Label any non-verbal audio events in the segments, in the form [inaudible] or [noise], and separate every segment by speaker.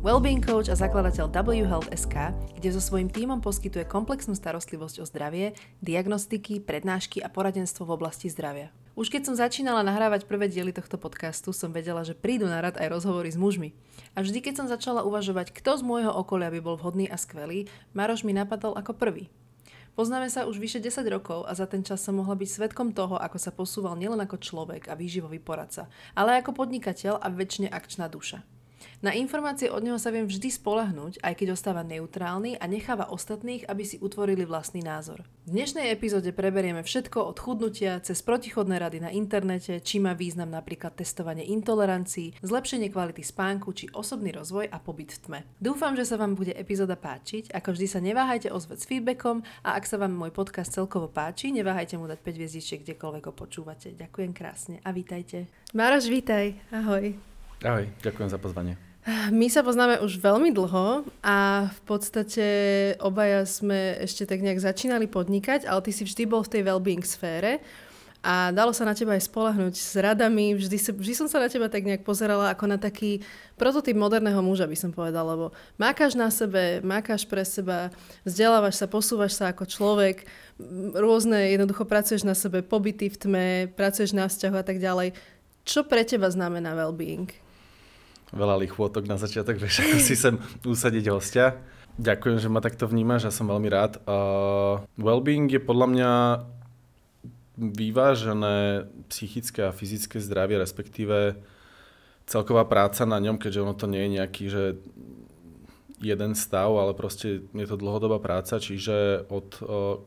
Speaker 1: wellbeing coach a zakladateľ W SK, kde so svojím tímom poskytuje komplexnú starostlivosť o zdravie, diagnostiky, prednášky a poradenstvo v oblasti zdravia. Už keď som začínala nahrávať prvé diely tohto podcastu, som vedela, že prídu na rad aj rozhovory s mužmi. A vždy, keď som začala uvažovať, kto z môjho okolia by bol vhodný a skvelý, Maroš mi napadol ako prvý. Poznáme sa už vyše 10 rokov a za ten čas som mohla byť svetkom toho, ako sa posúval nielen ako človek a výživový poradca, ale aj ako podnikateľ a väčšine akčná duša. Na informácie od neho sa viem vždy spolahnúť, aj keď ostáva neutrálny a necháva ostatných, aby si utvorili vlastný názor. V dnešnej epizóde preberieme všetko od chudnutia cez protichodné rady na internete, či má význam napríklad testovanie intolerancií, zlepšenie kvality spánku či osobný rozvoj a pobyt v tme. Dúfam, že sa vám bude epizóda páčiť, ako vždy sa neváhajte ozvať s feedbackom a ak sa vám môj podcast celkovo páči, neváhajte mu dať 5 hviezdičiek, kdekoľvek ho počúvate. Ďakujem krásne a vítajte. Mároš, vítaj. Ahoj.
Speaker 2: Ahoj, ďakujem za pozvanie.
Speaker 1: My sa poznáme už veľmi dlho a v podstate obaja sme ešte tak nejak začínali podnikať, ale ty si vždy bol v tej well-being sfére a dalo sa na teba aj spolahnuť s radami. Vždy, sa, vždy som sa na teba tak nejak pozerala ako na taký prototyp moderného muža, by som povedala, lebo mákaš na sebe, mákaš pre seba, vzdelávaš sa, posúvaš sa ako človek, rôzne, jednoducho pracuješ na sebe, pobyty v tme, pracuješ na vzťahu a tak ďalej. Čo pre teba znamená well-being?
Speaker 2: Veľa lichôtok na začiatok, vieš, ako si sem usadiť hostia. Ďakujem, že ma takto vnímaš, ja som veľmi rád. Uh, wellbeing je podľa mňa vyvážené psychické a fyzické zdravie, respektíve celková práca na ňom, keďže ono to nie je nejaký, že jeden stav, ale proste je to dlhodobá práca, čiže od uh,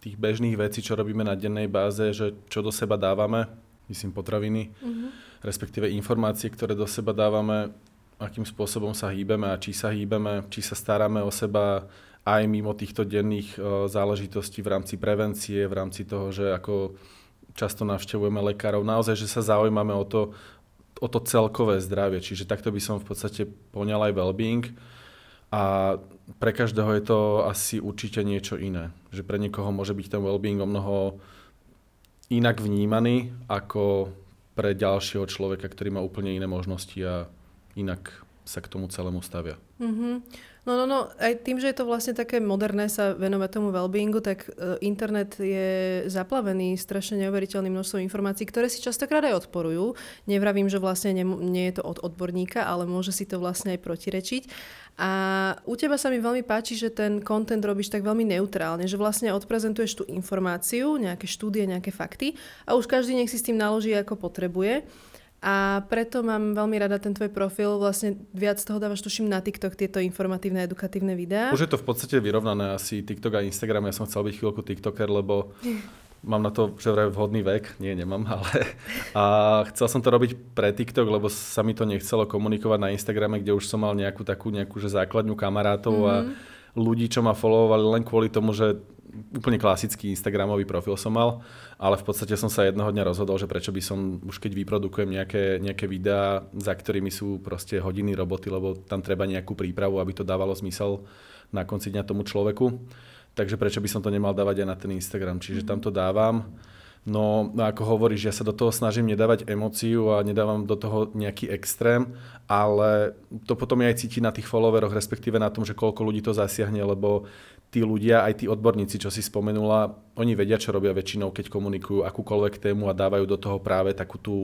Speaker 2: tých bežných vecí, čo robíme na dennej báze, že čo do seba dávame, myslím potraviny, mm-hmm respektíve informácie, ktoré do seba dávame, akým spôsobom sa hýbeme a či sa hýbeme, či sa staráme o seba aj mimo týchto denných e, záležitostí v rámci prevencie, v rámci toho, že ako často navštevujeme lekárov, naozaj, že sa zaujímame o to, o to celkové zdravie. Čiže takto by som v podstate poňal aj well-being. A pre každého je to asi určite niečo iné. Že pre niekoho môže byť ten well-being o mnoho inak vnímaný ako pre ďalšieho človeka, ktorý má úplne iné možnosti a inak sa k tomu celému stavia.
Speaker 1: Mm-hmm. No, no, no, aj tým, že je to vlastne také moderné sa venovať tomu wellbeingu, tak uh, internet je zaplavený strašne neuveriteľným množstvom informácií, ktoré si častokrát aj odporujú. Nevravím, že vlastne nie, nie je to od odborníka, ale môže si to vlastne aj protirečiť. A u teba sa mi veľmi páči, že ten content robíš tak veľmi neutrálne, že vlastne odprezentuješ tú informáciu, nejaké štúdie, nejaké fakty a už každý nech si s tým naloží ako potrebuje. A preto mám veľmi rada ten tvoj profil. Vlastne viac toho dávaš, tuším, na TikTok tieto informatívne, edukatívne videá.
Speaker 2: Už je to v podstate vyrovnané asi TikTok a Instagram. Ja som chcel byť chvíľku TikToker, lebo [laughs] mám na to že vraj vhodný vek. Nie, nemám, [laughs] ale... A chcel som to robiť pre TikTok, lebo sa mi to nechcelo komunikovať na Instagrame, kde už som mal nejakú takú nejakú že základňu kamarátov mm-hmm. a mhm. ľudí, čo ma followovali len kvôli tomu, že úplne klasický Instagramový profil som mal, ale v podstate som sa jednoho dňa rozhodol, že prečo by som už keď vyprodukujem nejaké, nejaké videá, za ktorými sú proste hodiny roboty, lebo tam treba nejakú prípravu, aby to dávalo zmysel na konci dňa tomu človeku. Takže prečo by som to nemal dávať aj na ten Instagram. Čiže tam to dávam. No, no ako hovoríš, ja sa do toho snažím nedávať emóciu a nedávam do toho nejaký extrém, ale to potom aj cíti na tých followeroch, respektíve na tom, že koľko ľudí to zasiahne, lebo tí ľudia, aj tí odborníci, čo si spomenula, oni vedia, čo robia väčšinou, keď komunikujú akúkoľvek tému a dávajú do toho práve takú tú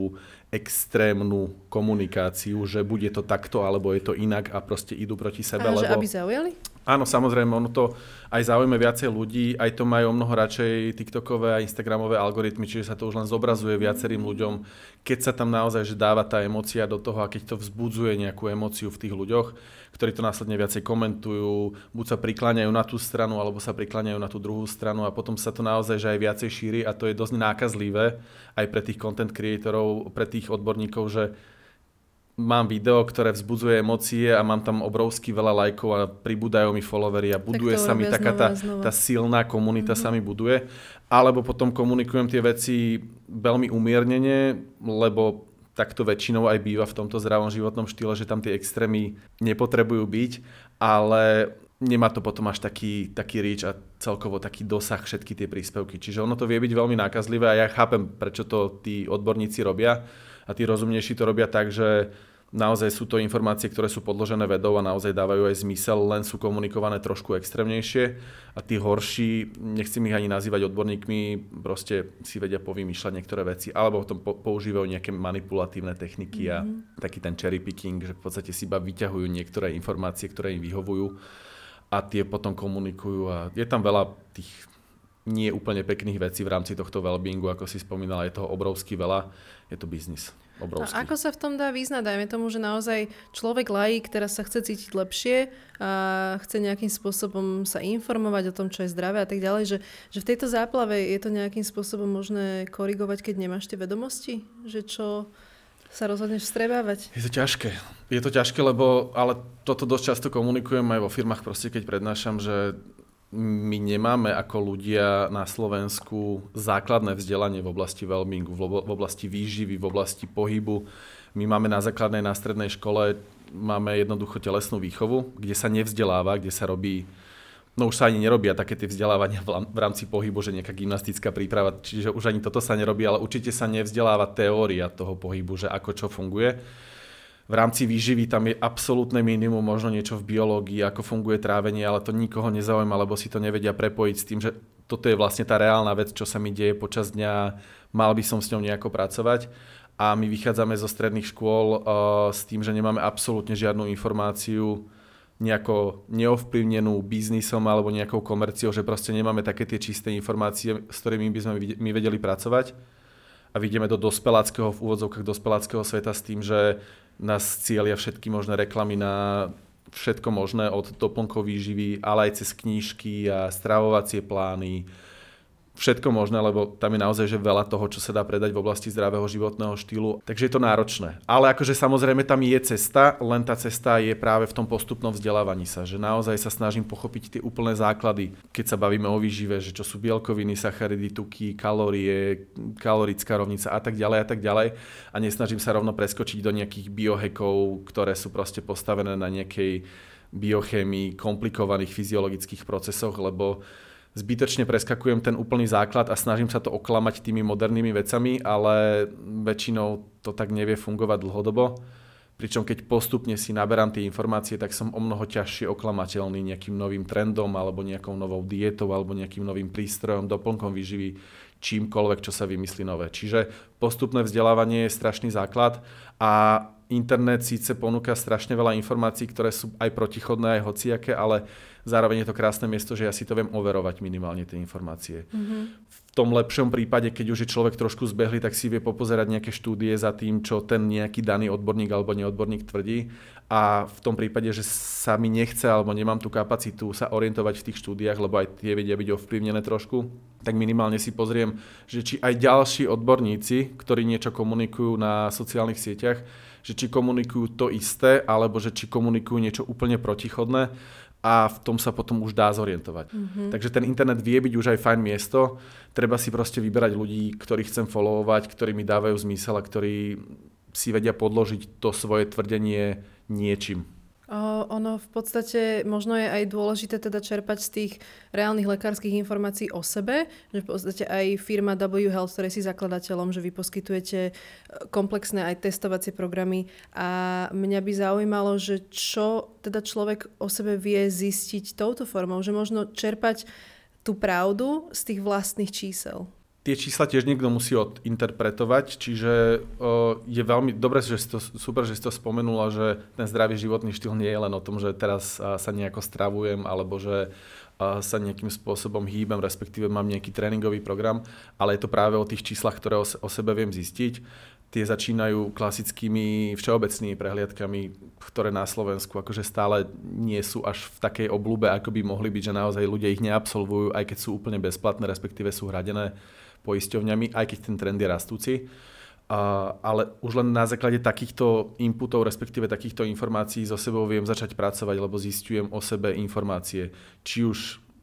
Speaker 2: extrémnu komunikáciu, že bude to takto, alebo je to inak a proste idú proti sebe.
Speaker 1: A lebo... že aby zaujali?
Speaker 2: Áno, samozrejme, ono to aj zaujíme viacej ľudí, aj to majú mnoho radšej TikTokové a Instagramové algoritmy, čiže sa to už len zobrazuje viacerým ľuďom, keď sa tam naozaj že dáva tá emocia do toho a keď to vzbudzuje nejakú emóciu v tých ľuďoch, ktorí to následne viacej komentujú, buď sa prikláňajú na tú stranu, alebo sa prikláňajú na tú druhú stranu a potom sa to naozaj že aj viacej šíri a to je dosť nákazlivé aj pre tých content creatorov, pre tých odborníkov, že mám video, ktoré vzbudzuje emócie a mám tam obrovský veľa lajkov a pribúdajú mi followery a buduje sa mi taká tá, tá silná komunita mm-hmm. sa mi buduje. Alebo potom komunikujem tie veci veľmi umiernene, lebo takto väčšinou aj býva v tomto zdravom životnom štýle, že tam tie extrémy nepotrebujú byť, ale nemá to potom až taký, taký reach a celkovo taký dosah všetky tie príspevky. Čiže ono to vie byť veľmi nákazlivé a ja chápem, prečo to tí odborníci robia a tí rozumnejší to robia tak, že naozaj sú to informácie, ktoré sú podložené vedou a naozaj dávajú aj zmysel, len sú komunikované trošku extrémnejšie a tí horší, nechcem ich ani nazývať odborníkmi, proste si vedia povymýšľať niektoré veci, alebo potom používajú nejaké manipulatívne techniky a mm-hmm. taký ten cherry picking, že v podstate si iba vyťahujú niektoré informácie, ktoré im vyhovujú a tie potom komunikujú a je tam veľa tých nie úplne pekných vecí v rámci tohto wellbeingu, ako si spomínala, je toho obrovský veľa, je to biznis obrovský.
Speaker 1: A ako sa v tom dá význať? Dajme tomu, že naozaj človek laik teraz sa chce cítiť lepšie a chce nejakým spôsobom sa informovať o tom, čo je zdravé a tak ďalej, že, že v tejto záplave je to nejakým spôsobom možné korigovať, keď nemáš tie vedomosti? Že čo sa rozhodneš vstrebávať?
Speaker 2: Je to ťažké. Je to ťažké, lebo ale toto dosť často komunikujem aj vo firmách, proste keď prednášam, že my nemáme ako ľudia na Slovensku základné vzdelanie v oblasti wellbeingu, v oblasti výživy, v oblasti pohybu. My máme na základnej, na strednej škole máme jednoducho telesnú výchovu, kde sa nevzdeláva, kde sa robí No už sa ani nerobia také tie vzdelávania v rámci pohybu, že nejaká gymnastická príprava, čiže už ani toto sa nerobí, ale určite sa nevzdeláva teória toho pohybu, že ako čo funguje v rámci výživy tam je absolútne minimum, možno niečo v biológii, ako funguje trávenie, ale to nikoho nezaujíma, lebo si to nevedia prepojiť s tým, že toto je vlastne tá reálna vec, čo sa mi deje počas dňa, mal by som s ňou nejako pracovať. A my vychádzame zo stredných škôl uh, s tým, že nemáme absolútne žiadnu informáciu nejako neovplyvnenú biznisom alebo nejakou komerciou, že proste nemáme také tie čisté informácie, s ktorými by sme my vedeli pracovať a vidíme do dospeláckého, v úvodzovkách dospeláckého sveta s tým, že nás cieľia všetky možné reklamy na všetko možné od doplnkov výživy, ale aj cez knížky a stravovacie plány, všetko možné, lebo tam je naozaj že veľa toho, čo sa dá predať v oblasti zdravého životného štýlu. Takže je to náročné. Ale akože samozrejme tam je cesta, len tá cesta je práve v tom postupnom vzdelávaní sa, že naozaj sa snažím pochopiť tie úplné základy, keď sa bavíme o výžive, že čo sú bielkoviny, sacharidy, tuky, kalórie, kalorická rovnica a tak ďalej a tak ďalej. A nesnažím sa rovno preskočiť do nejakých biohekov, ktoré sú proste postavené na nejakej biochémii, komplikovaných fyziologických procesoch, lebo zbytočne preskakujem ten úplný základ a snažím sa to oklamať tými modernými vecami, ale väčšinou to tak nevie fungovať dlhodobo. Pričom keď postupne si naberám tie informácie, tak som o mnoho ťažšie oklamateľný nejakým novým trendom alebo nejakou novou dietou alebo nejakým novým prístrojom, doplnkom výživy, čímkoľvek, čo sa vymyslí nové. Čiže postupné vzdelávanie je strašný základ a internet síce ponúka strašne veľa informácií, ktoré sú aj protichodné, aj hociaké, ale zároveň je to krásne miesto, že ja si to viem overovať minimálne tie informácie. Mm-hmm. V tom lepšom prípade, keď už je človek trošku zbehli, tak si vie popozerať nejaké štúdie za tým, čo ten nejaký daný odborník alebo neodborník tvrdí. A v tom prípade, že sa mi nechce alebo nemám tú kapacitu sa orientovať v tých štúdiách, lebo aj tie vedia byť ovplyvnené trošku, tak minimálne si pozriem, že či aj ďalší odborníci, ktorí niečo komunikujú na sociálnych sieťach, že či komunikujú to isté, alebo že či komunikujú niečo úplne protichodné a v tom sa potom už dá zorientovať. Mm-hmm. Takže ten internet vie byť už aj fajn miesto, treba si proste vyberať ľudí, ktorých chcem followovať, ktorí mi dávajú zmysel a ktorí si vedia podložiť to svoje tvrdenie niečím.
Speaker 1: Ono v podstate možno je aj dôležité teda čerpať z tých reálnych lekárskych informácií o sebe, že v podstate aj firma W Health, ktorej si zakladateľom, že vy poskytujete e, komplexné aj testovacie programy. A mňa by zaujímalo, že čo teda človek o sebe vie zistiť touto formou, že možno čerpať tú pravdu z tých vlastných čísel
Speaker 2: tie čísla tiež niekto musí odinterpretovať, čiže je veľmi dobre, že si to, super, že si to spomenula, že ten zdravý životný štýl nie je len o tom, že teraz sa nejako stravujem alebo že sa nejakým spôsobom hýbem, respektíve mám nejaký tréningový program, ale je to práve o tých číslach, ktoré o sebe viem zistiť. Tie začínajú klasickými všeobecnými prehliadkami, ktoré na Slovensku akože stále nie sú až v takej oblúbe, ako by mohli byť, že naozaj ľudia ich neabsolvujú, aj keď sú úplne bezplatné, respektíve sú hradené poisťovňami, aj keď ten trend je rastúci. A, ale už len na základe takýchto inputov, respektíve takýchto informácií so sebou viem začať pracovať, lebo zistujem o sebe informácie. Či už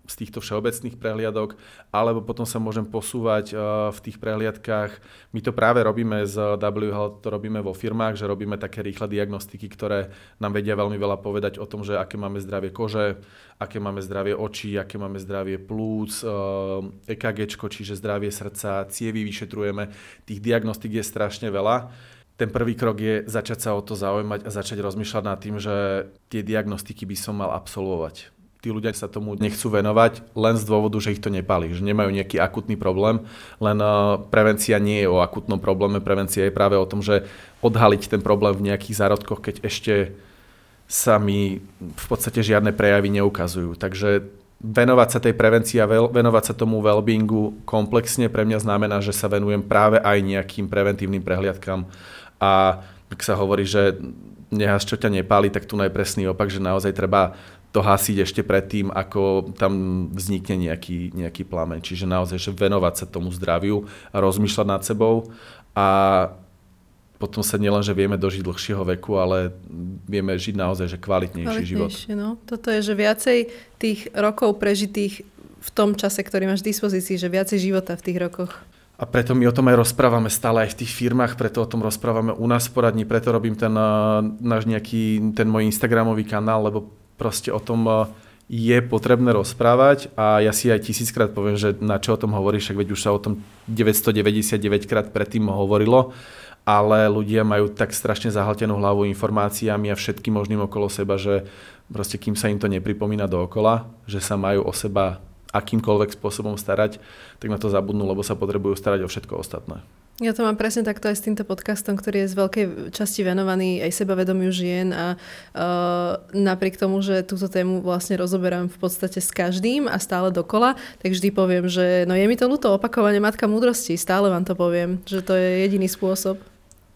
Speaker 2: z týchto všeobecných prehliadok, alebo potom sa môžem posúvať eh, v tých prehliadkách. My to práve robíme z W Health, to robíme vo firmách, že robíme také rýchle diagnostiky, ktoré nám vedia veľmi veľa povedať o tom, že aké máme zdravie kože, aké máme zdravie očí, aké máme zdravie plúc, EKG, eh, e čiže zdravie srdca, cievy vyšetrujeme. Tých diagnostik je strašne veľa ten prvý krok je začať sa o to zaujímať a začať rozmýšľať nad tým, že tie diagnostiky by som mal absolvovať tí ľudia sa tomu nechcú venovať len z dôvodu, že ich to nepálí, že nemajú nejaký akutný problém, len uh, prevencia nie je o akutnom probléme, prevencia je práve o tom, že odhaliť ten problém v nejakých zárodkoch, keď ešte sa mi v podstate žiadne prejavy neukazujú. Takže venovať sa tej prevencii a venovať sa tomu wellbeingu komplexne pre mňa znamená, že sa venujem práve aj nejakým preventívnym prehliadkam a ak sa hovorí, že nehas čo ťa nepáli, tak tu najpresný opak, že naozaj treba to hasiť ešte predtým, ako tam vznikne nejaký, nejaký plameň. Čiže naozaj, že venovať sa tomu zdraviu a rozmýšľať nad sebou a potom sa nielen, že vieme dožiť dlhšieho veku, ale vieme žiť naozaj, že kvalitnejší život.
Speaker 1: No. Toto je, že viacej tých rokov prežitých v tom čase, ktorý máš v dispozícii, že viacej života v tých rokoch.
Speaker 2: A preto my o tom aj rozprávame stále aj v tých firmách, preto o tom rozprávame u nás v poradni, preto robím ten eh, náš nejaký, ten môj Instagramový kanál, lebo proste o tom eh, je potrebné rozprávať a ja si aj tisíckrát poviem, že na čo o tom hovoríš, však veď už sa o tom 999 krát predtým hovorilo, ale ľudia majú tak strašne zahltenú hlavu informáciami a všetkým možným okolo seba, že proste kým sa im to nepripomína dookola, že sa majú o seba akýmkoľvek spôsobom starať, tak na to zabudnú, lebo sa potrebujú starať o všetko ostatné.
Speaker 1: Ja to mám presne takto aj s týmto podcastom, ktorý je z veľkej časti venovaný aj sebavedomiu žien a uh, napriek tomu, že túto tému vlastne rozoberám v podstate s každým a stále dokola, tak vždy poviem, že no je mi to ľúto opakovanie matka múdrosti, stále vám to poviem, že to je jediný spôsob.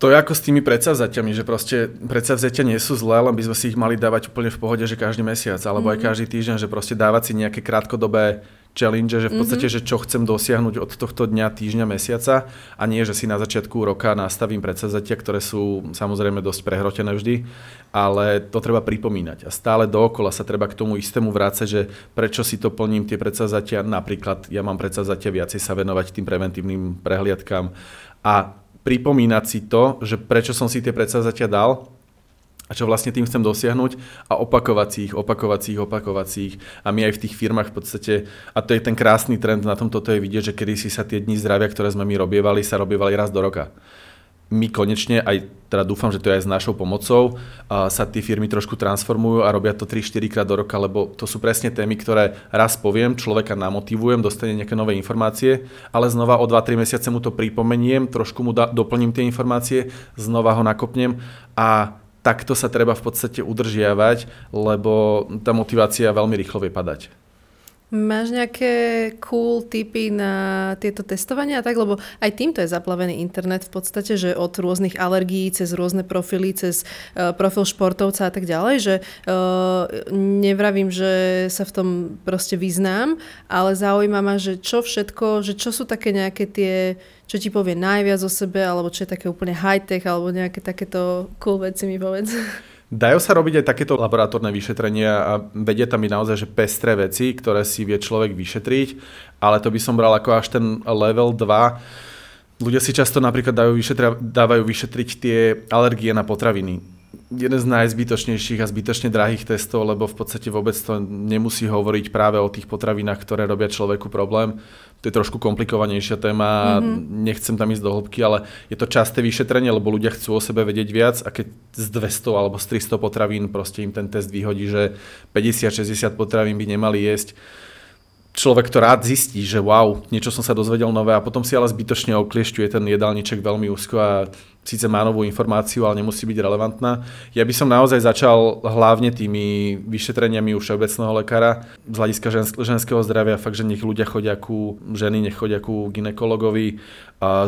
Speaker 2: To je ako s tými predsavzatiami, že proste predsavzatia nie sú zlé, len by sme si ich mali dávať úplne v pohode, že každý mesiac, alebo mm. aj mhm. každý týždeň, že proste dávať si nejaké krátkodobé challenge, že v podstate, mm-hmm. že čo chcem dosiahnuť od tohto dňa, týždňa, mesiaca a nie, že si na začiatku roka nastavím predsavzatia, ktoré sú samozrejme dosť prehrotené vždy, ale to treba pripomínať. A stále dookola sa treba k tomu istému vrácať, že prečo si to plním tie predsavzatia, napríklad ja mám predsavzatia viacej sa venovať tým preventívnym prehliadkám. A pripomínať si to, že prečo som si tie predsavzatia dal a čo vlastne tým chcem dosiahnuť a opakovať si ich. A my aj v tých firmách v podstate, a to je ten krásny trend na tom, toto je vidieť, že kedy si sa tie dni zdravia, ktoré sme my robievali, sa robievali raz do roka. My konečne, aj teda dúfam, že to je aj s našou pomocou, a sa tie firmy trošku transformujú a robia to 3-4 krát do roka, lebo to sú presne témy, ktoré raz poviem, človeka namotivujem, dostane nejaké nové informácie, ale znova o 2-3 mesiace mu to pripomeniem, trošku mu da, doplním tie informácie, znova ho nakopnem a takto sa treba v podstate udržiavať, lebo tá motivácia veľmi rýchlo vie padať.
Speaker 1: Máš nejaké cool tipy na tieto testovania tak? Lebo aj týmto je zaplavený internet v podstate, že od rôznych alergií, cez rôzne profily, cez uh, profil športovca a tak ďalej, že uh, nevravím, že sa v tom proste vyznám, ale zaujíma ma, že čo všetko, že čo sú také nejaké tie čo ti povie najviac o sebe, alebo čo je také úplne high-tech, alebo nejaké takéto cool veci mi povedz. [laughs]
Speaker 2: Dajú sa robiť aj takéto laboratórne vyšetrenia a vedie tam byť naozaj že pestré veci, ktoré si vie človek vyšetriť, ale to by som bral ako až ten level 2. Ľudia si často napríklad dajú vyšetri- dávajú vyšetriť tie alergie na potraviny jeden z najzbytočnejších a zbytočne drahých testov, lebo v podstate vôbec to nemusí hovoriť práve o tých potravinách, ktoré robia človeku problém. To je trošku komplikovanejšia téma, mm-hmm. nechcem tam ísť do hĺbky, ale je to časté vyšetrenie, lebo ľudia chcú o sebe vedieť viac a keď z 200 alebo z 300 potravín proste im ten test vyhodí, že 50-60 potravín by nemali jesť, človek to rád zistí, že wow, niečo som sa dozvedel nové a potom si ale zbytočne okliešťuje ten jedálniček veľmi úzko a síce má novú informáciu, ale nemusí byť relevantná. Ja by som naozaj začal hlavne tými vyšetreniami u všeobecného lekára z hľadiska ženského zdravia, fakt, že nech ľudia chodia ku ženy, nech chodia ku ginekologovi,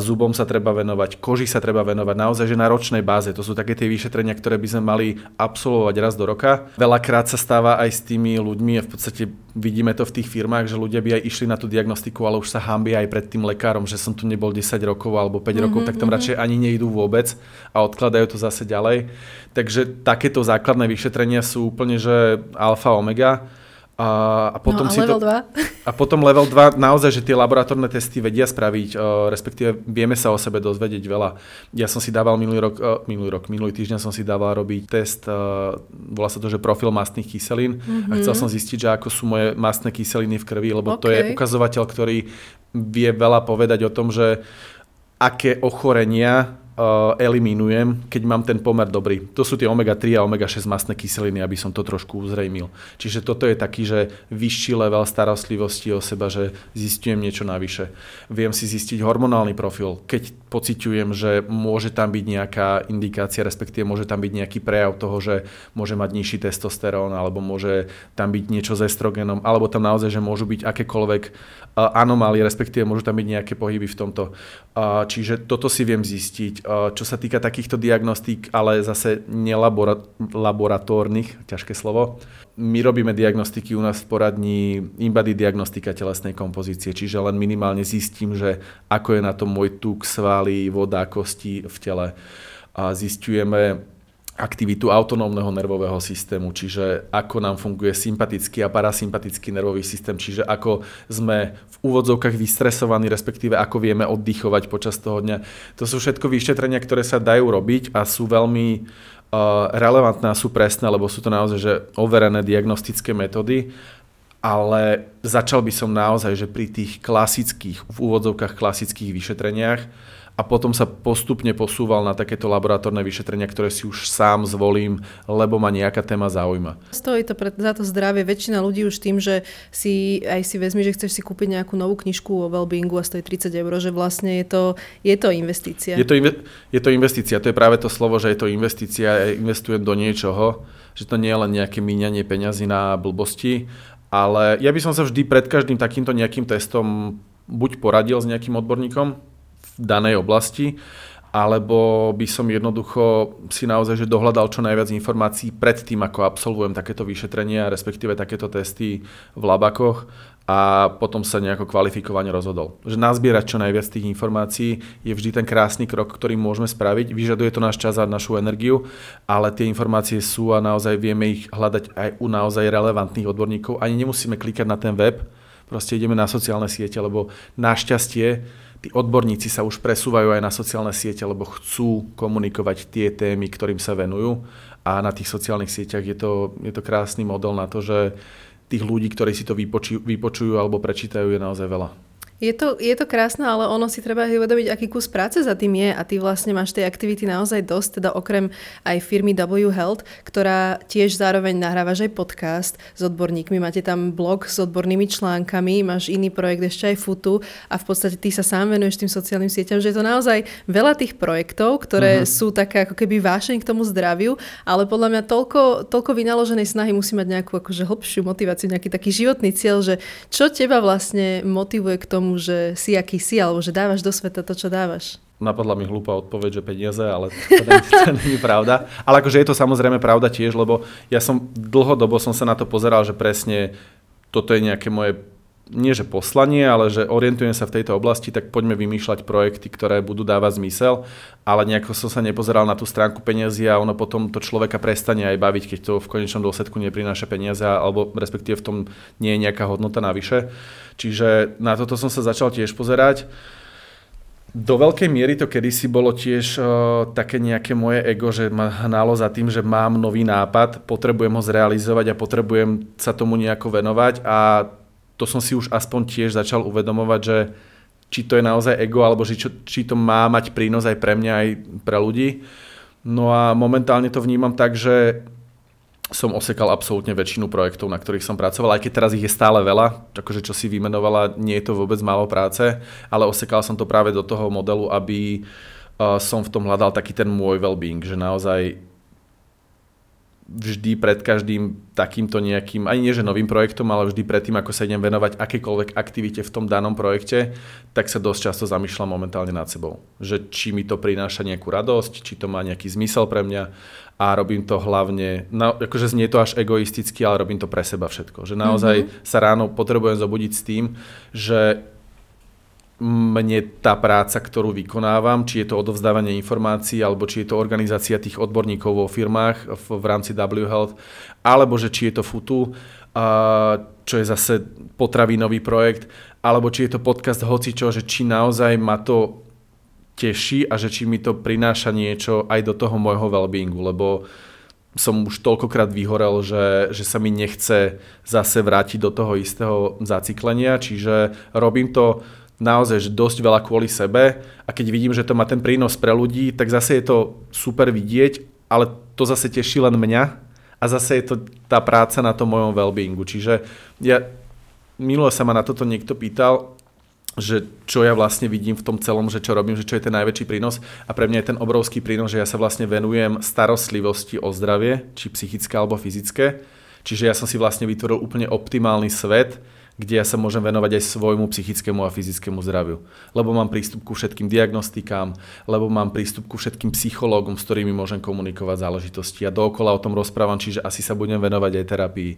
Speaker 2: zubom sa treba venovať, koži sa treba venovať, naozaj, že na ročnej báze. To sú také tie vyšetrenia, ktoré by sme mali absolvovať raz do roka. Veľakrát sa stáva aj s tými ľuďmi a v podstate vidíme to v tých firmách, že ľudia by aj išli na tú diagnostiku, ale už sa hambia aj pred tým lekárom, že som tu nebol 10 rokov alebo 5 mm-hmm, rokov, tak tam mm-hmm. radšej ani nejdú vôbec a odkladajú to zase ďalej. Takže takéto základné vyšetrenia sú úplne, že alfa, omega. A, a potom
Speaker 1: no, a
Speaker 2: si
Speaker 1: level
Speaker 2: to, 2? A potom level 2, naozaj, že tie laboratórne testy vedia spraviť, uh, respektíve vieme sa o sebe dozvedieť veľa. Ja som si dával minulý rok, uh, minulý rok, minulý týždeň som si dával robiť test, uh, volá sa to, že profil mastných kyselín mm-hmm. a chcel som zistiť, že ako sú moje mastné kyseliny v krvi, lebo okay. to je ukazovateľ, ktorý vie veľa povedať o tom, že aké ochorenia eliminujem, keď mám ten pomer dobrý. To sú tie omega-3 a omega-6 mastné kyseliny, aby som to trošku uzrejmil. Čiže toto je taký, že vyšší level starostlivosti o seba, že zistujem niečo navyše. Viem si zistiť hormonálny profil, keď pociťujem, že môže tam byť nejaká indikácia, respektíve môže tam byť nejaký prejav toho, že môže mať nižší testosterón, alebo môže tam byť niečo s estrogenom, alebo tam naozaj, že môžu byť akékoľvek anomálie, respektíve môžu tam byť nejaké pohyby v tomto. Čiže toto si viem zistiť. Čo sa týka takýchto diagnostík, ale zase nelaboratórnych, ťažké slovo, my robíme diagnostiky u nás v poradní InBody diagnostika telesnej kompozície, čiže len minimálne zistím, že ako je na tom môj tuk, svaly, voda, kosti v tele. A zistujeme aktivitu autonómneho nervového systému, čiže ako nám funguje sympatický a parasympatický nervový systém, čiže ako sme v úvodzovkách vystresovaní, respektíve ako vieme oddychovať počas toho dňa. To sú všetko vyšetrenia, ktoré sa dajú robiť a sú veľmi uh, relevantné a sú presné, lebo sú to naozaj že overené diagnostické metódy ale začal by som naozaj, že pri tých klasických, v úvodzovkách klasických vyšetreniach, a potom sa postupne posúval na takéto laboratórne vyšetrenia, ktoré si už sám zvolím, lebo ma nejaká téma zaujíma.
Speaker 1: Stojí to pre, za to zdravie. Väčšina ľudí už tým, že si aj si vezmi, že chceš si kúpiť nejakú novú knižku o wellbeingu a stojí 30 eur, že vlastne je to, je to investícia.
Speaker 2: Je to, inve, je to investícia. To je práve to slovo, že je to investícia. Ja investujem do niečoho, že to nie je len nejaké míňanie peňazí na blbosti, ale ja by som sa vždy pred každým takýmto nejakým testom buď poradil s nejakým odborníkom, danej oblasti, alebo by som jednoducho si naozaj že dohľadal čo najviac informácií pred tým, ako absolvujem takéto vyšetrenia, respektíve takéto testy v labakoch a potom sa nejako kvalifikovane rozhodol. Že nazbierať čo najviac tých informácií je vždy ten krásny krok, ktorý môžeme spraviť. Vyžaduje to náš čas a našu energiu, ale tie informácie sú a naozaj vieme ich hľadať aj u naozaj relevantných odborníkov. Ani nemusíme klikať na ten web, proste ideme na sociálne siete, lebo našťastie tí odborníci sa už presúvajú aj na sociálne siete, lebo chcú komunikovať tie témy, ktorým sa venujú a na tých sociálnych sieťach je to, je to krásny model na to, že tých ľudí, ktorí si to vypočujú, vypočujú alebo prečítajú, je naozaj veľa.
Speaker 1: Je to, je to krásne, ale ono si treba uvedomiť, aký kus práce za tým je a ty vlastne máš tej aktivity naozaj dosť, teda okrem aj firmy W Health, ktorá tiež zároveň nahráva aj podcast s odborníkmi, máte tam blog s odbornými článkami, máš iný projekt ešte aj Futu a v podstate ty sa sám venuješ tým sociálnym sieťam, že je to naozaj veľa tých projektov, ktoré uh-huh. sú také ako keby vášeň k tomu zdraviu, ale podľa mňa toľko, toľko vynaloženej snahy musí mať nejakú akože hlbšiu motiváciu, nejaký taký životný cieľ, že čo teba vlastne motivuje k tomu, tomu, že si aký si, alebo že dávaš do sveta to, čo dávaš?
Speaker 2: Napadla mi hlúpa odpoveď, že peniaze, ale to, nie, [laughs] to nie je pravda. Ale akože je to samozrejme pravda tiež, lebo ja som dlhodobo som sa na to pozeral, že presne toto je nejaké moje nie že poslanie, ale že orientujem sa v tejto oblasti, tak poďme vymýšľať projekty, ktoré budú dávať zmysel, ale nejako som sa nepozeral na tú stránku peniazy a ono potom to človeka prestane aj baviť, keď to v konečnom dôsledku neprináša peniaze, alebo respektíve v tom nie je nejaká hodnota navyše. Čiže na toto som sa začal tiež pozerať. Do veľkej miery to kedysi bolo tiež uh, také nejaké moje ego, že ma hnalo za tým, že mám nový nápad, potrebujem ho zrealizovať a potrebujem sa tomu nejako venovať a to som si už aspoň tiež začal uvedomovať, že či to je naozaj ego, alebo či, či to má mať prínos aj pre mňa, aj pre ľudí. No a momentálne to vnímam tak, že som osekal absolútne väčšinu projektov, na ktorých som pracoval, aj keď teraz ich je stále veľa, akože čo si vymenovala, nie je to vôbec málo práce, ale osekal som to práve do toho modelu, aby uh, som v tom hľadal taký ten môj well-being, že naozaj vždy pred každým takýmto nejakým, ani nie že novým projektom, ale vždy pred tým, ako sa idem venovať akékoľvek aktivite v tom danom projekte, tak sa dosť často zamýšľam momentálne nad sebou. Že či mi to prináša nejakú radosť, či to má nejaký zmysel pre mňa a robím to hlavne, no, akože znie to až egoisticky, ale robím to pre seba všetko. Že naozaj mm-hmm. sa ráno potrebujem zobudiť s tým, že mne tá práca, ktorú vykonávam, či je to odovzdávanie informácií, alebo či je to organizácia tých odborníkov vo firmách v, v rámci W Health, alebo že či je to FUTU, čo je zase potravinový projekt, alebo či je to podcast hocičo, že či naozaj ma to teší a že či mi to prináša niečo aj do toho môjho wellbeingu, lebo som už toľkokrát vyhorel, že, že sa mi nechce zase vrátiť do toho istého zaciklenia, čiže robím to naozaj že dosť veľa kvôli sebe a keď vidím, že to má ten prínos pre ľudí, tak zase je to super vidieť, ale to zase teší len mňa a zase je to tá práca na tom mojom wellbeingu. Čiže ja, minule sa ma na toto niekto pýtal, že čo ja vlastne vidím v tom celom, že čo robím, že čo je ten najväčší prínos a pre mňa je ten obrovský prínos, že ja sa vlastne venujem starostlivosti o zdravie, či psychické alebo fyzické. Čiže ja som si vlastne vytvoril úplne optimálny svet, kde ja sa môžem venovať aj svojmu psychickému a fyzickému zdraviu. Lebo mám prístup ku všetkým diagnostikám, lebo mám prístup ku všetkým psychológom, s ktorými môžem komunikovať záležitosti. Ja dookola o tom rozprávam, čiže asi sa budem venovať aj terapii.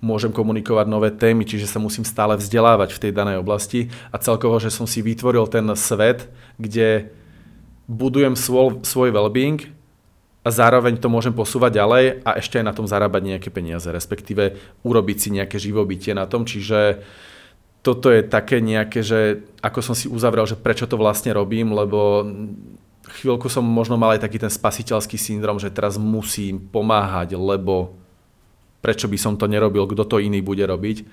Speaker 2: Môžem komunikovať nové témy, čiže sa musím stále vzdelávať v tej danej oblasti a celkovo, že som si vytvoril ten svet, kde budujem svoj, svoj well-being, a zároveň to môžem posúvať ďalej a ešte aj na tom zarábať nejaké peniaze, respektíve urobiť si nejaké živobytie na tom, čiže toto je také nejaké, že ako som si uzavrel, že prečo to vlastne robím, lebo chvíľku som možno mal aj taký ten spasiteľský syndrom, že teraz musím pomáhať, lebo prečo by som to nerobil, kto to iný bude robiť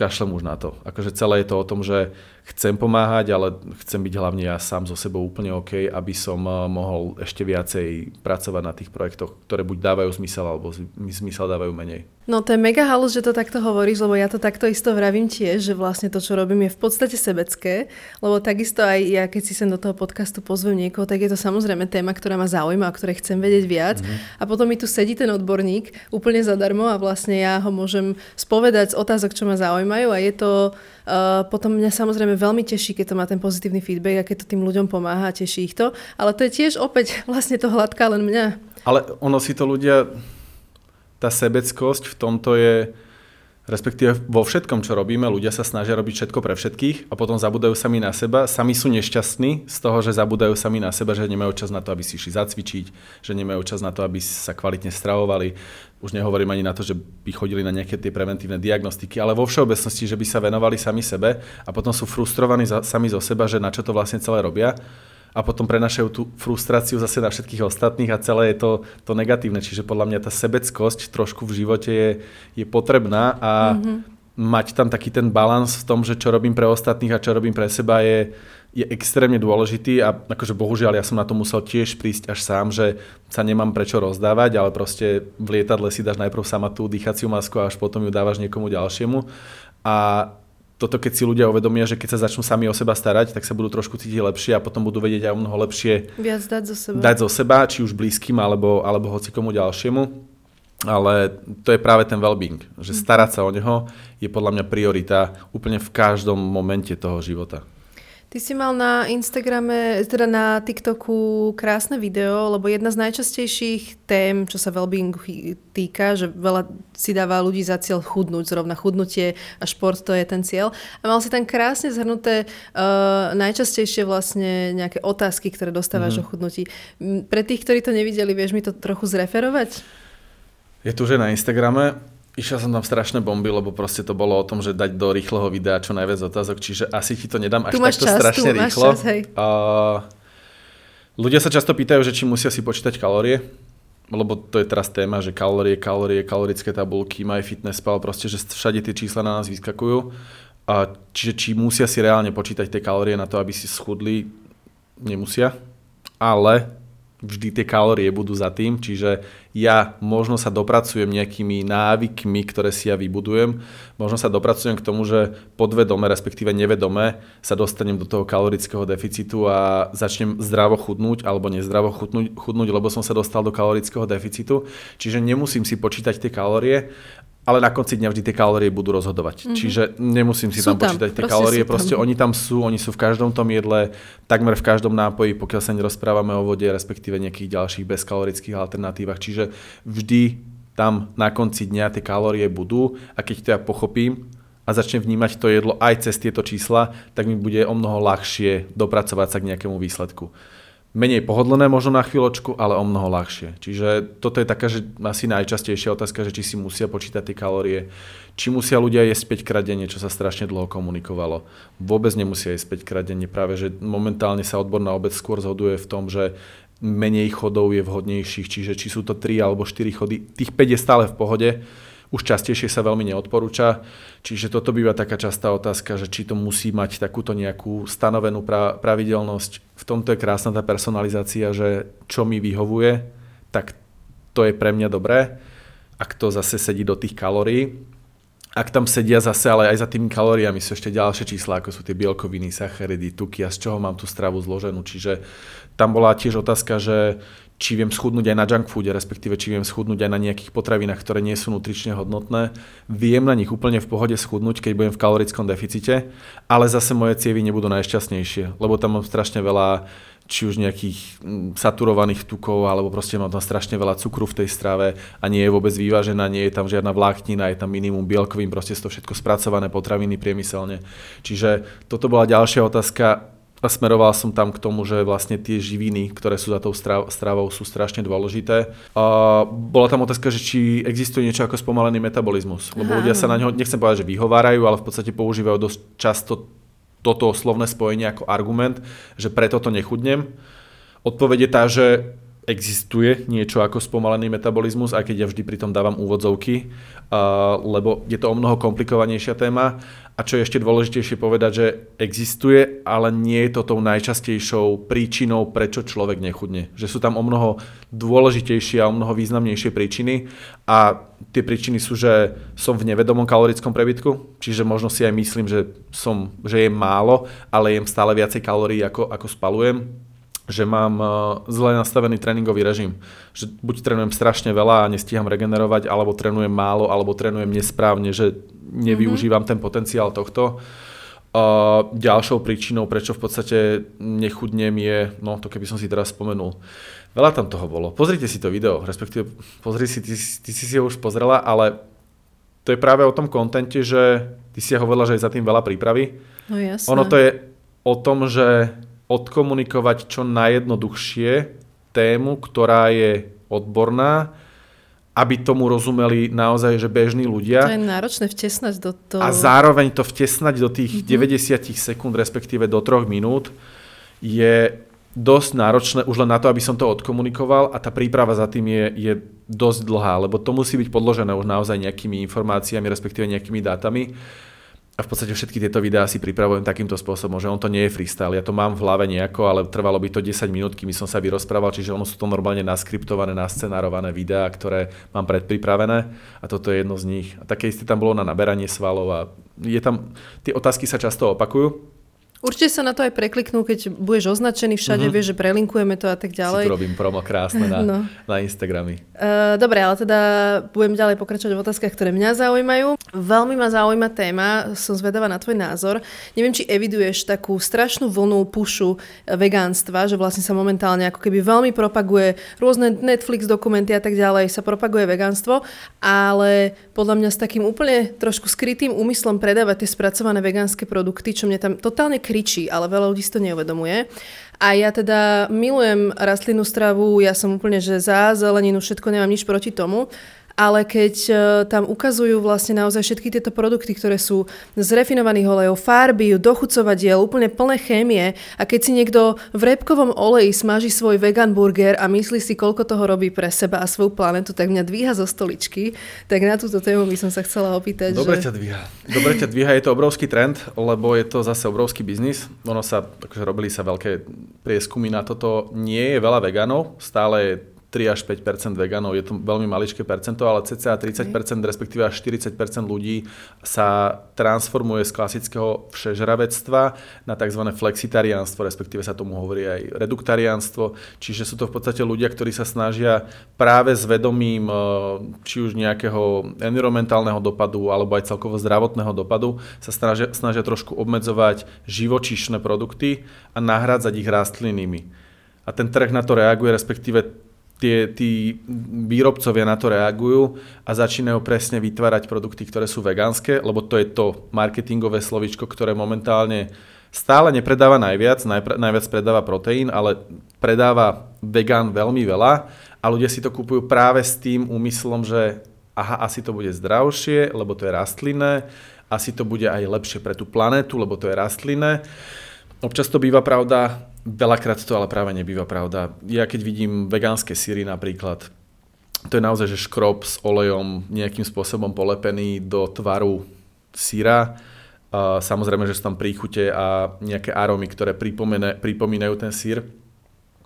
Speaker 2: kašlem už na to. Akože celé je to o tom, že chcem pomáhať, ale chcem byť hlavne ja sám so sebou úplne OK, aby som eh, mohol ešte viacej pracovať na tých projektoch, ktoré buď dávajú zmysel, alebo zmysel dávajú menej.
Speaker 1: No to je mega halus, že to takto hovoríš, lebo ja to takto isto vravím tiež, že vlastne to, čo robím, je v podstate sebecké, lebo takisto aj ja, keď si sem do toho podcastu pozvem niekoho, tak je to samozrejme téma, ktorá ma zaujíma, o ktorej chcem vedieť viac. Mm-hmm. A potom mi tu sedí ten odborník úplne zadarmo a vlastne ja ho môžem spovedať z otázok, čo ma zaujímajú a je to Uh, potom mňa samozrejme veľmi teší, keď to má ten pozitívny feedback a keď to tým ľuďom pomáha, teší ich to. Ale to je tiež opäť [laughs] vlastne to hladká len mňa.
Speaker 2: Ale ono si to ľudia tá sebeckosť v tomto je, respektíve vo všetkom, čo robíme, ľudia sa snažia robiť všetko pre všetkých a potom zabudajú sami na seba. Sami sú nešťastní z toho, že zabudajú sami na seba, že nemajú čas na to, aby si išli zacvičiť, že nemajú čas na to, aby sa kvalitne stravovali. Už nehovorím ani na to, že by chodili na nejaké tie preventívne diagnostiky, ale vo všeobecnosti, že by sa venovali sami sebe a potom sú frustrovaní za, sami zo seba, že na čo to vlastne celé robia a potom prenašajú tú frustráciu zase na všetkých ostatných a celé je to, to negatívne. Čiže podľa mňa tá sebeckosť trošku v živote je, je potrebná a mm-hmm. mať tam taký ten balans v tom, že čo robím pre ostatných a čo robím pre seba je, je extrémne dôležitý a akože bohužiaľ ja som na to musel tiež prísť až sám, že sa nemám prečo rozdávať, ale proste v lietadle si dáš najprv sama tú dýchaciu masku a až potom ju dávaš niekomu ďalšiemu. A toto keď si ľudia uvedomia, že keď sa začnú sami o seba starať, tak sa budú trošku cítiť lepšie a potom budú vedieť aj o mnoho lepšie
Speaker 1: Viac dať zo seba.
Speaker 2: dať zo seba, či už blízkym alebo, alebo hoci komu ďalšiemu. Ale to je práve ten well-being, že mhm. starať sa o neho je podľa mňa priorita úplne v každom momente toho života.
Speaker 1: Ty si mal na Instagrame, teda na TikToku krásne video, lebo jedna z najčastejších tém, čo sa wellbeingu týka, že veľa si dáva ľudí za cieľ chudnúť, zrovna chudnutie a šport to je ten cieľ. A mal si tam krásne zhrnuté uh, najčastejšie vlastne nejaké otázky, ktoré dostávaš mm. o chudnutí. Pre tých, ktorí to nevideli, vieš mi to trochu zreferovať?
Speaker 2: Je tu, že na Instagrame Išiel som tam strašné bomby, lebo proste to bolo o tom, že dať do rýchleho videa čo najviac otázok, čiže asi ti to nedám až tu takto čas, strašne tu rýchlo. Čas, hej. Uh, ľudia sa často pýtajú, že či musia si počítať kalórie, lebo to je teraz téma, že kalórie, kalórie, kalorické tabulky, My Fitness Pal, proste, že všade tie čísla na nás vyskakujú. Uh, čiže či musia si reálne počítať tie kalórie na to, aby si schudli, nemusia. Ale vždy tie kalórie budú za tým, čiže ja možno sa dopracujem nejakými návykmi, ktoré si ja vybudujem, možno sa dopracujem k tomu, že podvedome, respektíve nevedome sa dostanem do toho kalorického deficitu a začnem zdravo chudnúť alebo nezdravo chudnúť, chudnúť lebo som sa dostal do kalorického deficitu. Čiže nemusím si počítať tie kalórie, ale na konci dňa vždy tie kalórie budú rozhodovať. Mm-hmm. Čiže nemusím si sú tam počítať tie kalórie, proste tam. oni tam sú, oni sú v každom tom jedle, takmer v každom nápoji, pokiaľ sa nerozprávame o vode, respektíve nejakých ďalších bezkalorických alternatívach. Čiže vždy tam na konci dňa tie kalórie budú a keď to ja pochopím a začnem vnímať to jedlo aj cez tieto čísla, tak mi bude o mnoho ľahšie dopracovať sa k nejakému výsledku menej pohodlné možno na chvíľočku, ale o mnoho ľahšie. Čiže toto je taká, že asi najčastejšia otázka, že či si musia počítať tie kalórie, či musia ľudia jesť 5 krát čo sa strašne dlho komunikovalo. Vôbec nemusia jesť 5 krát práve že momentálne sa odborná obec skôr zhoduje v tom, že menej chodov je vhodnejších, čiže či sú to 3 alebo 4 chody, tých 5 je stále v pohode, už častejšie sa veľmi neodporúča. Čiže toto býva taká častá otázka, že či to musí mať takúto nejakú stanovenú pra- pravidelnosť. V tomto je krásna tá personalizácia, že čo mi vyhovuje, tak to je pre mňa dobré. Ak to zase sedí do tých kalórií, ak tam sedia zase, ale aj za tými kalóriami sú ešte ďalšie čísla, ako sú tie bielkoviny, sacharidy, tuky a z čoho mám tú stravu zloženú. Čiže tam bola tiež otázka, že či viem schudnúť aj na junk foode, respektíve či viem schudnúť aj na nejakých potravinách, ktoré nie sú nutrične hodnotné. Viem na nich úplne v pohode schudnúť, keď budem v kalorickom deficite, ale zase moje cievy nebudú najšťastnejšie, lebo tam mám strašne veľa či už nejakých mm, saturovaných tukov, alebo proste mám tam strašne veľa cukru v tej strave a nie je vôbec vyvážená, nie je tam žiadna vláknina, je tam minimum bielkovín, proste sú to všetko spracované potraviny priemyselne. Čiže toto bola ďalšia otázka, a smeroval som tam k tomu, že vlastne tie živiny, ktoré sú za tou stravou, sú strašne dôležité. A bola tam otázka, že či existuje niečo ako spomalený metabolizmus. Lebo ľudia sa na ňo, nechcem povedať, že vyhovárajú, ale v podstate používajú dosť často toto slovné spojenie ako argument, že preto to nechudnem. Odpoveď je tá, že existuje niečo ako spomalený metabolizmus, aj keď ja vždy pri tom dávam úvodzovky, lebo je to o mnoho komplikovanejšia téma. A čo je ešte dôležitejšie povedať, že existuje, ale nie je to tou najčastejšou príčinou, prečo človek nechudne. Že sú tam o mnoho dôležitejšie a o mnoho významnejšie príčiny a tie príčiny sú, že som v nevedomom kalorickom prebytku, čiže možno si aj myslím, že, som, že je málo, ale jem stále viacej kalórií, ako, ako spalujem že mám eh, zle nastavený tréningový režim. Že buď trénujem strašne veľa a nestíham regenerovať, alebo trénujem málo, alebo trénujem nesprávne, že nevyužívam mm-hmm. ten potenciál tohto. Uh, ďalšou príčinou, prečo v podstate nechudnem je, no to keby som si teraz spomenul, veľa tam toho bolo. Pozrite si to video, respektíve pozri si, ty, ty si si ho už pozrela, ale to je práve o tom kontente, že ty si hovorila, že je za tým veľa prípravy.
Speaker 1: No jasné.
Speaker 2: Ono to je o tom, že odkomunikovať čo najjednoduchšie tému, ktorá je odborná, aby tomu rozumeli naozaj, že bežní ľudia.
Speaker 1: To je náročné vtesnať do toho.
Speaker 2: A zároveň to vtesnať do tých mm-hmm. 90 sekúnd, respektíve do 3 minút, je dosť náročné už len na to, aby som to odkomunikoval a tá príprava za tým je, je dosť dlhá, lebo to musí byť podložené už naozaj nejakými informáciami, respektíve nejakými dátami. A v podstate všetky tieto videá si pripravujem takýmto spôsobom, že on to nie je freestyle. Ja to mám v hlave nejako, ale trvalo by to 10 minút, kým som sa vyrozprával, čiže ono sú to normálne naskriptované, nascenárované videá, ktoré mám predpripravené a toto je jedno z nich. A také isté tam bolo na naberanie svalov a je tam, tie otázky sa často opakujú,
Speaker 1: Určite sa na to aj prekliknú, keď budeš označený všade, mm-hmm. vieš, že prelinkujeme to a tak ďalej.
Speaker 2: Si robím promo krásne na, no. na Instagramy.
Speaker 1: Uh, dobre, ale teda budem ďalej pokračovať v otázkach, ktoré mňa zaujímajú. Veľmi ma zaujíma téma, som zvedavá na tvoj názor. Neviem, či eviduješ takú strašnú vlnu pušu vegánstva, že vlastne sa momentálne ako keby veľmi propaguje rôzne Netflix dokumenty a tak ďalej, sa propaguje vegánstvo, ale podľa mňa s takým úplne trošku skrytým úmyslom predávať tie spracované vegánske produkty, čo mne tam totálne kričí, ale veľa ľudí si to neuvedomuje. A ja teda milujem rastlinnú stravu, ja som úplne, že za zeleninu, všetko nemám nič proti tomu, ale keď uh, tam ukazujú vlastne naozaj všetky tieto produkty, ktoré sú z refinovaných olejov, farby, dochucovadiel, úplne plné chémie a keď si niekto v repkovom oleji smaží svoj vegan burger a myslí si, koľko toho robí pre seba a svoju planetu, tak mňa dvíha zo stoličky. Tak na túto tému by som sa chcela opýtať.
Speaker 2: Dobre
Speaker 1: že...
Speaker 2: ťa dvíha. Dobre ťa dvíha, je to obrovský trend, lebo je to zase obrovský biznis. Ono sa, akože robili sa veľké prieskumy na toto. Nie je veľa veganov, stále je 3 až 5% veganov, je to veľmi maličké percento, ale cca 30 respektíve až 40% ľudí sa transformuje z klasického všežravectva na tzv. flexitariánstvo, respektíve sa tomu hovorí aj reduktariánstvo, čiže sú to v podstate ľudia, ktorí sa snažia práve s vedomím e, či už nejakého environmentálneho dopadu alebo aj celkovo zdravotného dopadu sa snažia, snažia trošku obmedzovať živočíšne produkty a nahrádzať ich rastlinnými. A ten trh na to reaguje, respektíve tie, tí výrobcovia na to reagujú a začínajú presne vytvárať produkty, ktoré sú vegánske, lebo to je to marketingové slovičko, ktoré momentálne stále nepredáva najviac, najviac predáva proteín, ale predáva vegán veľmi veľa a ľudia si to kupujú práve s tým úmyslom, že aha, asi to bude zdravšie, lebo to je rastlinné, asi to bude aj lepšie pre tú planetu, lebo to je rastlinné. Občas to býva pravda, Veľakrát to ale práve nebýva pravda. Ja keď vidím vegánske síry napríklad, to je naozaj, že škrob s olejom nejakým spôsobom polepený do tvaru síra. Samozrejme, že sú tam príchute a nejaké arómy, ktoré pripomínajú ten sír.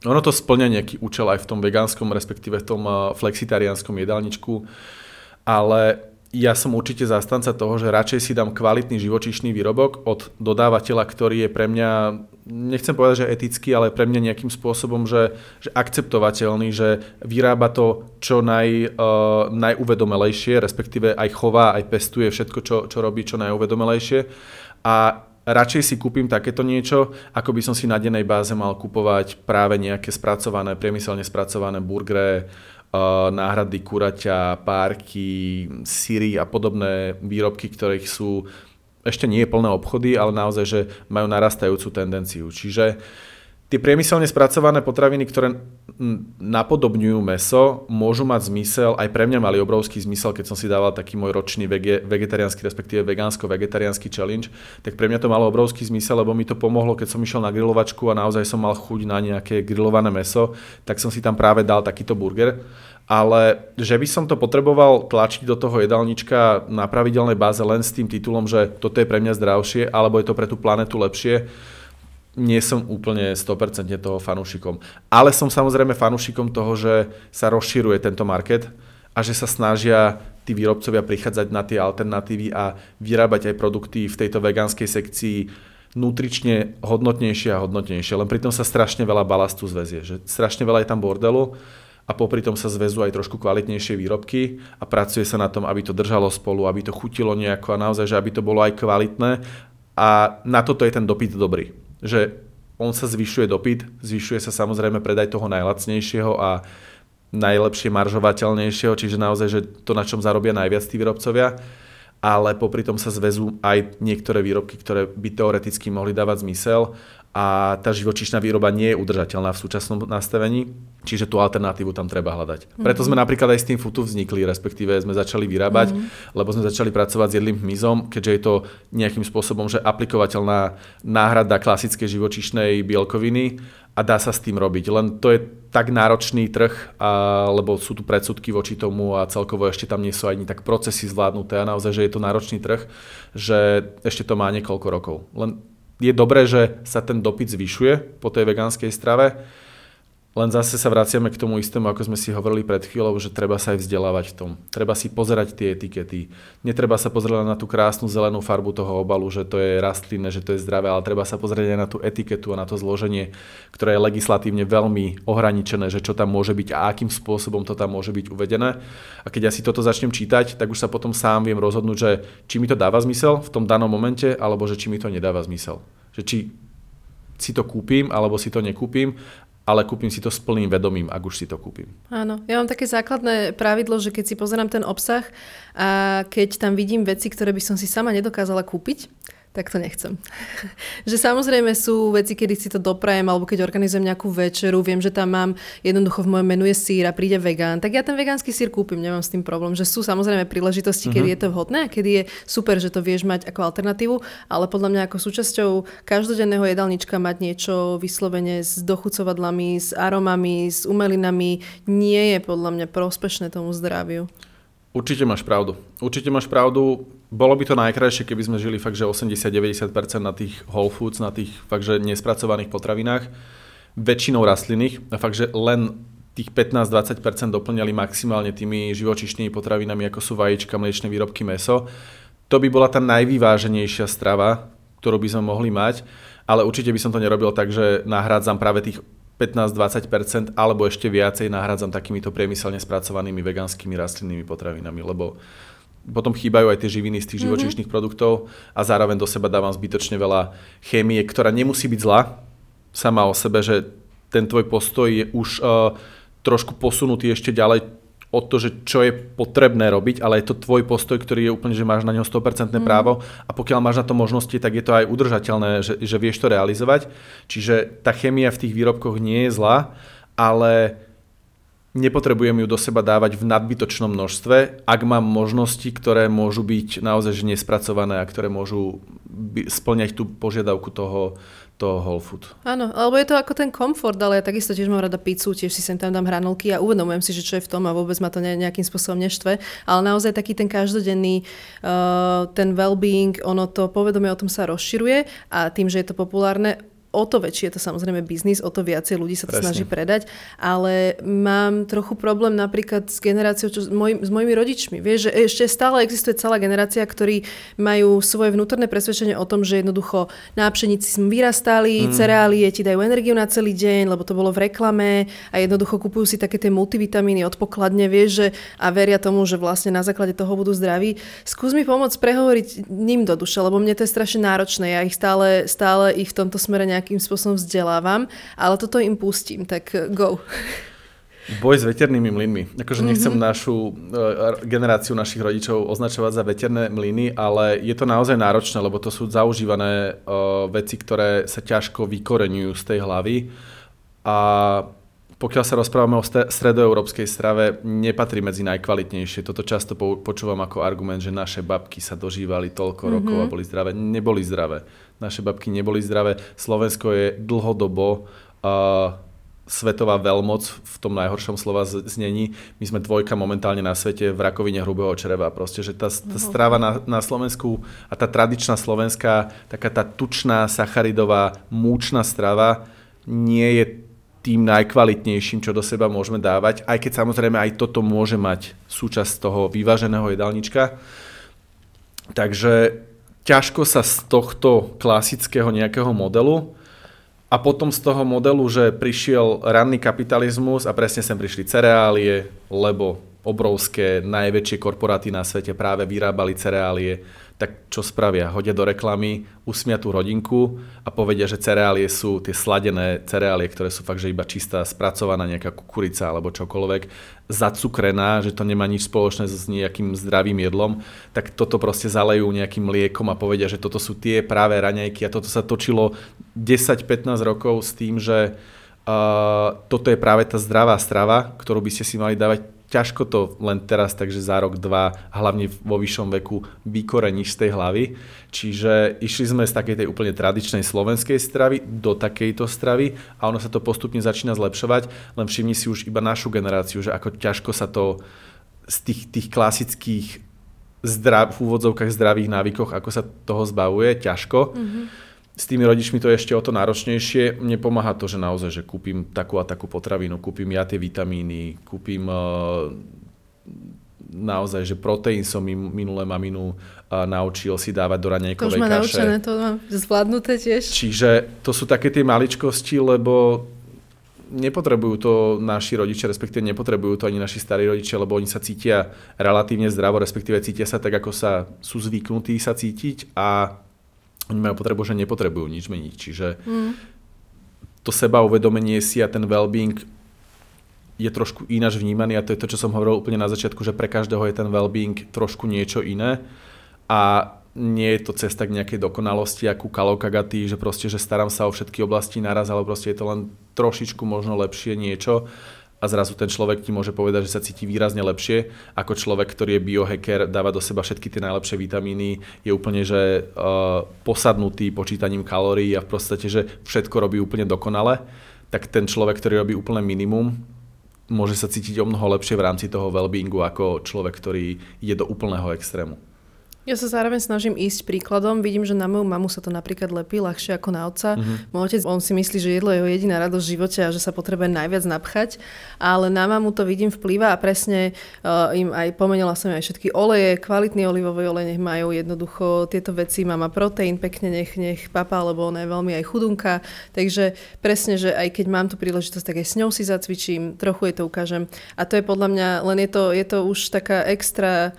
Speaker 2: Ono to splňa nejaký účel aj v tom vegánskom, respektíve v tom flexitariánskom jedálničku, ale ja som určite zastanca toho, že radšej si dám kvalitný živočíšny výrobok od dodávateľa, ktorý je pre mňa, nechcem povedať, že etický, ale pre mňa nejakým spôsobom, že, že akceptovateľný, že vyrába to čo naj, uh, najuvedomelejšie, respektíve aj chová, aj pestuje všetko, čo, čo robí čo najuvedomelejšie. A radšej si kúpim takéto niečo, ako by som si na dennej báze mal kupovať práve nejaké spracované, priemyselne spracované burgery, náhrady kuraťa, párky, syry a podobné výrobky, ktorých sú ešte nie plné obchody, ale naozaj, že majú narastajúcu tendenciu. Čiže tie priemyselne spracované potraviny, ktoré napodobňujú meso, môžu mať zmysel, aj pre mňa mali obrovský zmysel, keď som si dával taký môj ročný vege, vegetariánsky, respektíve vegánsko-vegetariánsky challenge, tak pre mňa to malo obrovský zmysel, lebo mi to pomohlo, keď som išiel na grilovačku a naozaj som mal chuť na nejaké grillované meso, tak som si tam práve dal takýto burger. Ale že by som to potreboval tlačiť do toho jedálnička na pravidelnej báze len s tým titulom, že toto je pre mňa zdravšie, alebo je to pre tú planetu lepšie, nie som úplne 100% toho fanúšikom. Ale som samozrejme fanúšikom toho, že sa rozširuje tento market a že sa snažia tí výrobcovia prichádzať na tie alternatívy a vyrábať aj produkty v tejto vegánskej sekcii nutrične hodnotnejšie a hodnotnejšie. Len pritom sa strašne veľa balastu zväzie, že strašne veľa je tam bordelu a popri tom sa zväzú aj trošku kvalitnejšie výrobky a pracuje sa na tom, aby to držalo spolu, aby to chutilo nejako a naozaj, že aby to bolo aj kvalitné a na toto je ten dopyt dobrý. Že on sa zvyšuje dopyt, zvyšuje sa samozrejme predaj toho najlacnejšieho a najlepšie maržovateľnejšieho, čiže naozaj, že to, na čom zarobia najviac tí výrobcovia, ale popri tom sa zväzú aj niektoré výrobky, ktoré by teoreticky mohli dávať zmysel a tá živočíšna výroba nie je udržateľná v súčasnom nastavení, čiže tú alternatívu tam treba hľadať. Preto sme mhm. napríklad aj s tým futu vznikli, respektíve sme začali vyrábať, mm-hmm. lebo sme začali pracovať s jedlým hmyzom, keďže je to nejakým spôsobom, že aplikovateľná náhrada klasickej živočíšnej bielkoviny a dá sa s tým robiť. Len to je tak náročný trh, a, lebo sú tu predsudky voči tomu a celkovo ešte tam nie sú ani tak procesy zvládnuté a naozaj, že je to náročný trh, že ešte to má niekoľko rokov. Len je dobré, že sa ten dopyt zvyšuje po tej vegánskej strave, len zase sa vraciame k tomu istému, ako sme si hovorili pred chvíľou, že treba sa aj vzdelávať v tom. Treba si pozerať tie etikety. Netreba sa pozerať na tú krásnu zelenú farbu toho obalu, že to je rastlinné, že to je zdravé, ale treba sa pozrieť aj na tú etiketu a na to zloženie, ktoré je legislatívne veľmi ohraničené, že čo tam môže byť a akým spôsobom to tam môže byť uvedené. A keď ja si toto začnem čítať, tak už sa potom sám viem rozhodnúť, že či mi to dáva zmysel v tom danom momente, alebo že či mi to nedáva zmysel. Že či si to kúpim alebo si to nekúpim ale kúpim si to s plným vedomím, ak už si to kúpim.
Speaker 1: Áno, ja mám také základné pravidlo, že keď si pozerám ten obsah a keď tam vidím veci, ktoré by som si sama nedokázala kúpiť, tak to nechcem. [laughs] že samozrejme sú veci, kedy si to doprajem, alebo keď organizujem nejakú večeru, viem, že tam mám jednoducho v mojom menu je sír a príde vegán, tak ja ten vegánsky sír kúpim, nemám s tým problém. Že sú samozrejme príležitosti, kedy uh-huh. je to vhodné a kedy je super, že to vieš mať ako alternatívu, ale podľa mňa ako súčasťou každodenného jedálnička mať niečo vyslovene s dochucovadlami, s aromami, s umelinami nie je podľa mňa prospešné tomu zdraviu.
Speaker 2: Určite máš pravdu. Určite máš pravdu. Bolo by to najkrajšie, keby sme žili fakt, že 80-90% na tých whole foods, na tých fakt, že nespracovaných potravinách, väčšinou rastlinných a fakt, že len tých 15-20% doplňali maximálne tými živočišnými potravinami, ako sú vajíčka, mliečne výrobky, meso. To by bola tá najvyváženejšia strava, ktorú by sme mohli mať, ale určite by som to nerobil tak, že nahrádzam práve tých 15-20% alebo ešte viacej nahrádzam takýmito priemyselne spracovanými vegánskymi rastlinnými potravinami, lebo potom chýbajú aj tie živiny z tých mm-hmm. živočíšnych produktov a zároveň do seba dávam zbytočne veľa chémie, ktorá nemusí byť zlá sama o sebe, že ten tvoj postoj je už uh, trošku posunutý ešte ďalej o to, že čo je potrebné robiť, ale je to tvoj postoj, ktorý je úplne, že máš na ňo 100% mm. právo a pokiaľ máš na to možnosti, tak je to aj udržateľné, že, že vieš to realizovať. Čiže tá chemia v tých výrobkoch nie je zlá, ale nepotrebujem ju do seba dávať v nadbytočnom množstve, ak mám možnosti, ktoré môžu byť naozaj nespracované a ktoré môžu splňať tú požiadavku toho, to whole food.
Speaker 1: Áno, alebo je to ako ten komfort, ale ja takisto tiež mám rada pizzu, tiež si sem tam dám hranolky a uvedomujem si, že čo je v tom a vôbec ma to ne, nejakým spôsobom neštve, ale naozaj taký ten každodenný, uh, ten well-being, ono to povedomie o tom sa rozširuje a tým, že je to populárne, o to väčšie je to samozrejme biznis, o to viacej ľudí sa to Presne. snaží predať, ale mám trochu problém napríklad s generáciou, čo, s, moj, s mojimi rodičmi. Vieš, že ešte stále existuje celá generácia, ktorí majú svoje vnútorné presvedčenie o tom, že jednoducho na pšenici sme vyrastali, mm. cereálie ti dajú energiu na celý deň, lebo to bolo v reklame a jednoducho kupujú si také tie multivitamíny od pokladne, vieš, že a veria tomu, že vlastne na základe toho budú zdraví. Skús mi pomôcť prehovoriť ním do duše, lebo mne to je strašne náročné. Ja ich stále, stále ich v tomto smere nejak nejakým spôsobom vzdelávam, ale toto im pustím, tak eh, go.
Speaker 2: Boj s veternými mlynmi. Akože nechcem mm-hmm. našu uh, generáciu našich rodičov označovať za veterné mlyny, ale je to naozaj náročné, lebo to sú zaužívané uh, veci, ktoré sa ťažko vykoreňujú z tej hlavy. A pokiaľ sa rozprávame o stredoeurópskej strave, nepatrí medzi najkvalitnejšie. Toto často počúvam ako argument, že naše babky sa dožívali toľko mm-hmm. rokov a boli zdravé. Neboli zdravé naše babky neboli zdravé. Slovensko je dlhodobo uh, svetová veľmoc v tom najhoršom slova znení. My sme dvojka momentálne na svete v rakovine hrubého čreva. Proste, že tá, tá strava na, na Slovensku a tá tradičná slovenská, taká tá tučná, sacharidová, múčná strava nie je tým najkvalitnejším, čo do seba môžeme dávať, aj keď samozrejme aj toto môže mať súčasť toho vyváženého jedálnička. Takže ťažko sa z tohto klasického nejakého modelu a potom z toho modelu, že prišiel ranný kapitalizmus a presne sem prišli cereálie, lebo obrovské, najväčšie korporáty na svete práve vyrábali cereálie, tak čo spravia? Hodia do reklamy, usmia tú rodinku a povedia, že cereálie sú tie sladené cereálie, ktoré sú fakt, že iba čistá spracovaná nejaká kukurica alebo čokoľvek, zacukrená, že to nemá nič spoločné s nejakým zdravým jedlom, tak toto proste zalejú nejakým liekom a povedia, že toto sú tie práve raňajky a toto sa točilo 10-15 rokov s tým, že uh, toto je práve tá zdravá strava, ktorú by ste si mali dávať ťažko to len teraz, takže za rok, dva, hlavne vo vyššom veku, vykoreníš z tej hlavy. Čiže išli sme z takej tej úplne tradičnej slovenskej stravy do takejto stravy a ono sa to postupne začína zlepšovať, len všimni si už iba našu generáciu, že ako ťažko sa to z tých, tých klasických zdrav, v úvodzovkách zdravých návykoch, ako sa toho zbavuje, ťažko. Mm-hmm s tými rodičmi to je ešte o to náročnejšie. Mne pomáha to, že naozaj, že kúpim takú a takú potravinu, kúpim ja tie vitamíny, kúpim uh, naozaj, že proteín som minulé maminu uh, naučil si dávať do raňajkovej kaše. To už
Speaker 1: má naučené, to mám zvládnuté tiež.
Speaker 2: Čiže to sú také tie maličkosti, lebo nepotrebujú to naši rodičia, respektíve nepotrebujú to ani naši starí rodičia, lebo oni sa cítia relatívne zdravo, respektíve cítia sa tak, ako sa sú zvyknutí sa cítiť a oni majú potrebu, že nepotrebujú nič meniť. Čiže mm. to seba uvedomenie si a ten well-being je trošku ináč vnímaný a to je to, čo som hovoril úplne na začiatku, že pre každého je ten well-being trošku niečo iné a nie je to cesta k nejakej dokonalosti, ako Kalo Kagaty, že proste, že starám sa o všetky oblasti naraz, ale proste je to len trošičku možno lepšie niečo a zrazu ten človek ti môže povedať, že sa cíti výrazne lepšie ako človek, ktorý je biohacker, dáva do seba všetky tie najlepšie vitamíny, je úplne že uh, posadnutý počítaním kalórií a v podstate, že všetko robí úplne dokonale, tak ten človek, ktorý robí úplne minimum, môže sa cítiť o mnoho lepšie v rámci toho wellbeingu ako človek, ktorý ide do úplného extrému.
Speaker 1: Ja sa zároveň snažím ísť príkladom. Vidím, že na moju mamu sa to napríklad lepí ľahšie ako na otca. Mm-hmm. Môj otec, on si myslí, že jedlo je jeho jediná radosť v živote a že sa potrebuje najviac napchať. Ale na mamu to vidím vplyva a presne uh, im aj pomenila som aj všetky oleje, kvalitný olivový olej nech majú jednoducho tieto veci. Mama proteín pekne nech, nech papa, lebo ona je veľmi aj chudunka. Takže presne, že aj keď mám tu príležitosť, tak aj s ňou si zacvičím, trochu jej to ukážem. A to je podľa mňa, len je to, je to už taká extra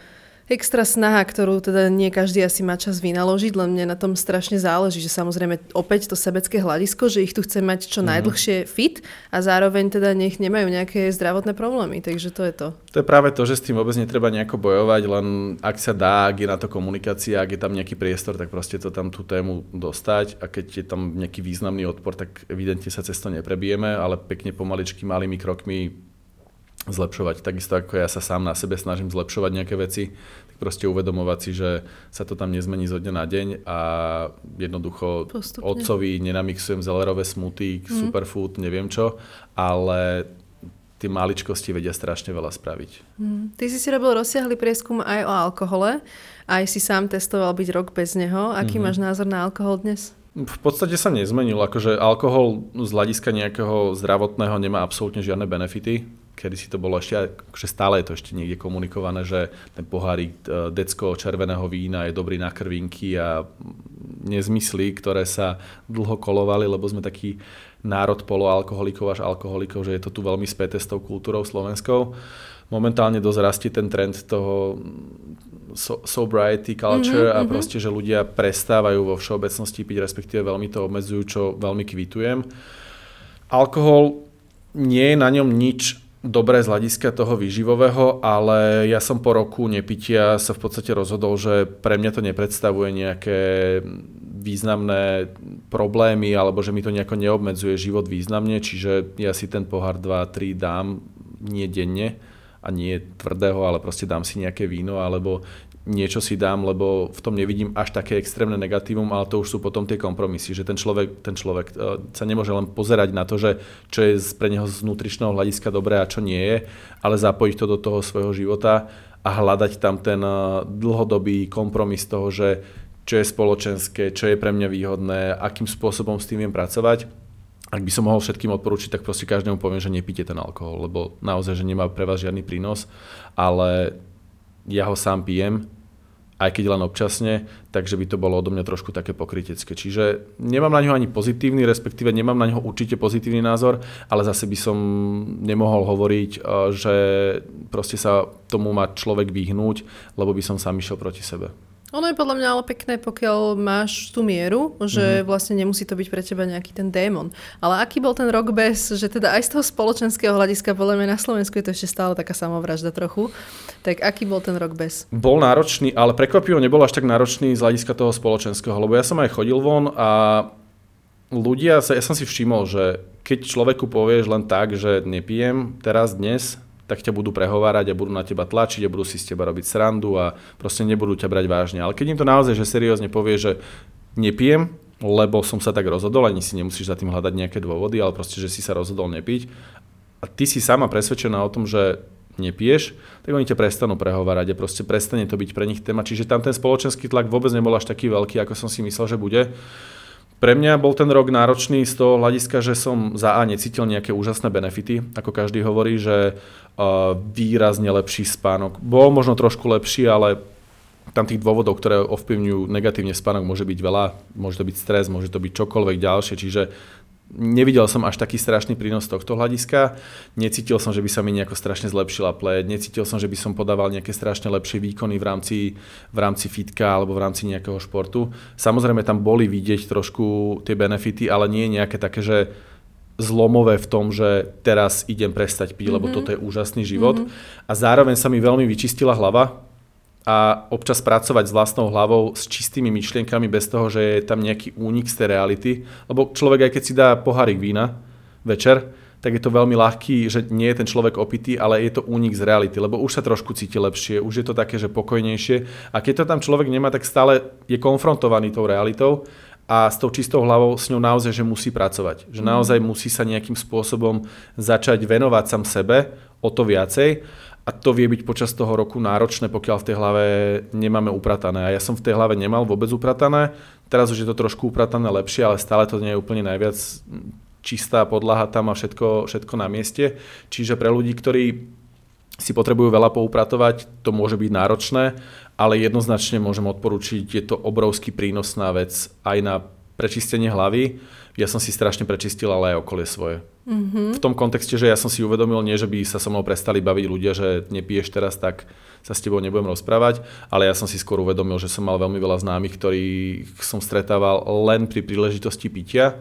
Speaker 1: extra snaha, ktorú teda nie každý asi má čas vynaložiť, len mne na tom strašne záleží, že samozrejme opäť to sebecké hľadisko, že ich tu chce mať čo mm. najdlhšie fit a zároveň teda nech nemajú nejaké zdravotné problémy, takže to je to.
Speaker 2: To je práve to, že s tým vôbec netreba nejako bojovať, len ak sa dá, ak je na to komunikácia, ak je tam nejaký priestor, tak proste to tam tú tému dostať a keď je tam nejaký významný odpor, tak evidentne sa cez to neprebijeme, ale pekne pomaličky, malými krokmi zlepšovať. Takisto ako ja sa sám na sebe snažím zlepšovať nejaké veci, tak proste uvedomovať si, že sa to tam nezmení zo dňa na deň a jednoducho Postupne. otcovi nenamixujem zelerové smuty, mm. superfood, neviem čo, ale tie maličkosti vedia strašne veľa spraviť.
Speaker 1: Mm. Ty si si robil rozsiahly prieskum aj o alkohole, aj si sám testoval byť rok bez neho. Aký mm-hmm. máš názor na alkohol dnes?
Speaker 2: V podstate sa nezmenil, akože alkohol z hľadiska nejakého zdravotného nemá absolútne žiadne benefity kedy si to bolo ešte, akože stále je to ešte niekde komunikované, že ten pohárik e, decko červeného vína je dobrý na krvinky a nezmysly, ktoré sa dlho kolovali, lebo sme taký národ poloalkoholikov až alkoholikov, že je to tu veľmi späté s tou kultúrou slovenskou. Momentálne dosť rastie ten trend toho so, sobriety culture mm-hmm, a mhm. proste, že ľudia prestávajú vo všeobecnosti piť, respektíve veľmi to obmedzujú, čo veľmi kvitujem. Alkohol nie je na ňom nič dobré z hľadiska toho výživového, ale ja som po roku nepitia sa v podstate rozhodol, že pre mňa to nepredstavuje nejaké významné problémy alebo že mi to nejako neobmedzuje život významne, čiže ja si ten pohár 2-3 dám nie denne a nie tvrdého, ale proste dám si nejaké víno alebo niečo si dám, lebo v tom nevidím až také extrémne negatívum, ale to už sú potom tie kompromisy, že ten človek, ten človek e, sa nemôže len pozerať na to, že čo je pre neho z nutričného hľadiska dobré a čo nie je, ale zapojiť to do toho svojho života a hľadať tam ten e, dlhodobý kompromis toho, že čo je spoločenské, čo je pre mňa výhodné, akým spôsobom s tým viem pracovať. Ak by som mohol všetkým odporučiť, tak proste každému poviem, že nepíte ten alkohol, lebo naozaj, že nemá pre vás žiadny prínos, ale ja ho sám pijem aj keď len občasne, takže by to bolo odo mňa trošku také pokrytecké. Čiže nemám na ňo ani pozitívny, respektíve nemám na ňo určite pozitívny názor, ale zase by som nemohol hovoriť, eh, že proste sa tomu má človek vyhnúť, lebo by som sám išiel proti sebe.
Speaker 1: Ono je podľa mňa ale pekné, pokiaľ máš tú mieru, že mm-hmm. vlastne nemusí to byť pre teba nejaký ten démon. Ale aký bol ten rok bez, že teda aj z toho spoločenského hľadiska, podľa mňa na Slovensku je to ešte stále taká samovražda trochu, tak aký bol ten rok bez?
Speaker 2: Bol náročný, ale prekvapivo nebol až tak náročný z hľadiska toho spoločenského, lebo ja som aj chodil von a ľudia, ja som si všimol, že keď človeku povieš len tak, že nepijem teraz, dnes, tak ťa budú prehovárať a budú na teba tlačiť a budú si z teba robiť srandu a proste nebudú ťa brať vážne. Ale keď im to naozaj, že seriózne povie, že nepijem, lebo som sa tak rozhodol, ani si nemusíš za tým hľadať nejaké dôvody, ale proste, že si sa rozhodol nepiť a ty si sama presvedčená o tom, že nepiješ, tak oni ťa prestanú prehovárať a proste prestane to byť pre nich téma. Čiže tam ten spoločenský tlak vôbec nebol až taký veľký, ako som si myslel, že bude. Pre mňa bol ten rok náročný z toho hľadiska, že som za A necítil nejaké úžasné benefity, ako každý hovorí, že výrazne lepší spánok. Bol možno trošku lepší, ale tam tých dôvodov, ktoré ovplyvňujú negatívne spánok, môže byť veľa. Môže to byť stres, môže to byť čokoľvek ďalšie, čiže nevidel som až taký strašný prínos tohto hľadiska. Necítil som, že by sa mi nejako strašne zlepšila pleť, necítil som, že by som podával nejaké strašne lepšie výkony v rámci, v rámci fitka alebo v rámci nejakého športu. Samozrejme tam boli vidieť trošku tie benefity, ale nie je nejaké také, že zlomové v tom, že teraz idem prestať piť, mm-hmm. lebo mhm. toto je úžasný život. Mm-hmm. A zároveň sa mi veľmi vyčistila hlava, a občas pracovať s vlastnou hlavou, s čistými myšlienkami, bez toho, že je tam nejaký únik z tej reality. Lebo človek, aj keď si dá pohárik vína večer, tak je to veľmi ľahký, že nie je ten človek opitý, ale je to únik z reality, lebo už sa trošku cíti lepšie, už je to také, že pokojnejšie. A keď to tam človek nemá, tak stále je konfrontovaný tou realitou a s tou čistou hlavou s ňou naozaj, že musí pracovať. Že mhm. naozaj musí sa nejakým spôsobom začať venovať sám sebe o to viacej a to vie byť počas toho roku náročné, pokiaľ v tej hlave nemáme upratané. A ja som v tej hlave nemal vôbec upratané, teraz už je to trošku upratané lepšie, ale stále to nie je úplne najviac čistá podlaha tam a všetko, všetko na mieste. Čiže pre ľudí, ktorí si potrebujú veľa poupratovať, to môže byť náročné, ale jednoznačne môžem odporučiť, je to obrovský prínosná vec aj na prečistenie hlavy. Ja som si strašne prečistil, ale aj okolie svoje. Mm-hmm. V tom kontexte, že ja som si uvedomil, nie že by sa so mnou prestali baviť ľudia, že nepiješ teraz, tak sa s tebou nebudem rozprávať, ale ja som si skôr uvedomil, že som mal veľmi veľa známych, ktorých som stretával len pri príležitosti pitia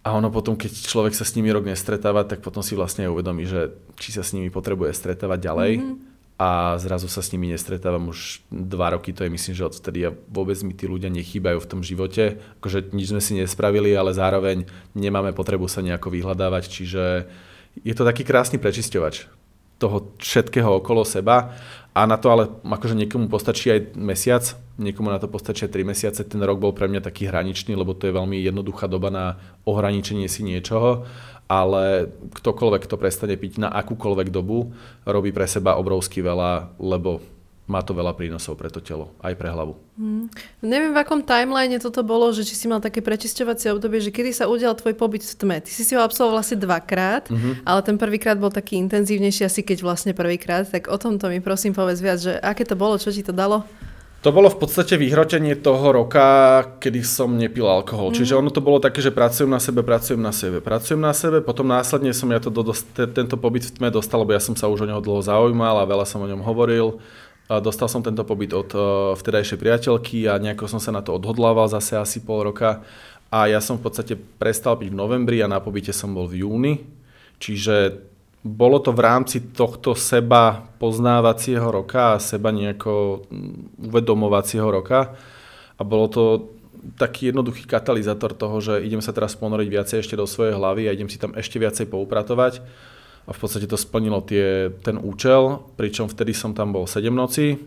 Speaker 2: a ono potom, keď človek sa s nimi rok nestretáva, tak potom si vlastne uvedomí, že či sa s nimi potrebuje stretávať ďalej. Mm-hmm. A zrazu sa s nimi nestretávam už dva roky, to je myslím, že odtedy ja vôbec mi tí ľudia nechýbajú v tom živote. Akože nič sme si nespravili, ale zároveň nemáme potrebu sa nejako vyhľadávať, čiže je to taký krásny prečisťovač toho všetkého okolo seba a na to ale akože niekomu postačí aj mesiac, niekomu na to postačí aj 3 mesiace. Ten rok bol pre mňa taký hraničný, lebo to je veľmi jednoduchá doba na ohraničenie si niečoho, ale ktokoľvek, kto prestane piť na akúkoľvek dobu, robí pre seba obrovsky veľa, lebo má to veľa prínosov pre to telo, aj pre hlavu. Hmm.
Speaker 1: Neviem, v akom timeline toto bolo, že či si mal také prečisťovacie obdobie, že kedy sa udial tvoj pobyt v tme. Ty si si ho absolvoval asi dvakrát, mm-hmm. ale ten prvýkrát bol taký intenzívnejší, asi keď vlastne prvýkrát. Tak o tomto mi prosím povedz viac, že aké to bolo, čo ti to dalo?
Speaker 2: To bolo v podstate vyhrotenie toho roka, kedy som nepil alkohol. Mm. Čiže ono to bolo také, že pracujem na sebe, pracujem na sebe, pracujem na sebe, potom následne som ja to do, do, tento pobyt v tme dostal, lebo ja som sa už o neho dlho zaujímal a veľa som o ňom hovoril. Dostal som tento pobyt od uh, vtedajšej priateľky a nejako som sa na to odhodlával zase asi pol roka. A ja som v podstate prestal piť v novembri a na pobyte som bol v júni. Čiže bolo to v rámci tohto seba poznávacieho roka a seba nejako mm, uvedomovacieho roka. A bolo to taký jednoduchý katalizátor toho, že idem sa teraz ponoriť viacej ešte do svojej hlavy a idem si tam ešte viacej poupratovať a v podstate to splnilo tie, ten účel, pričom vtedy som tam bol 7 noci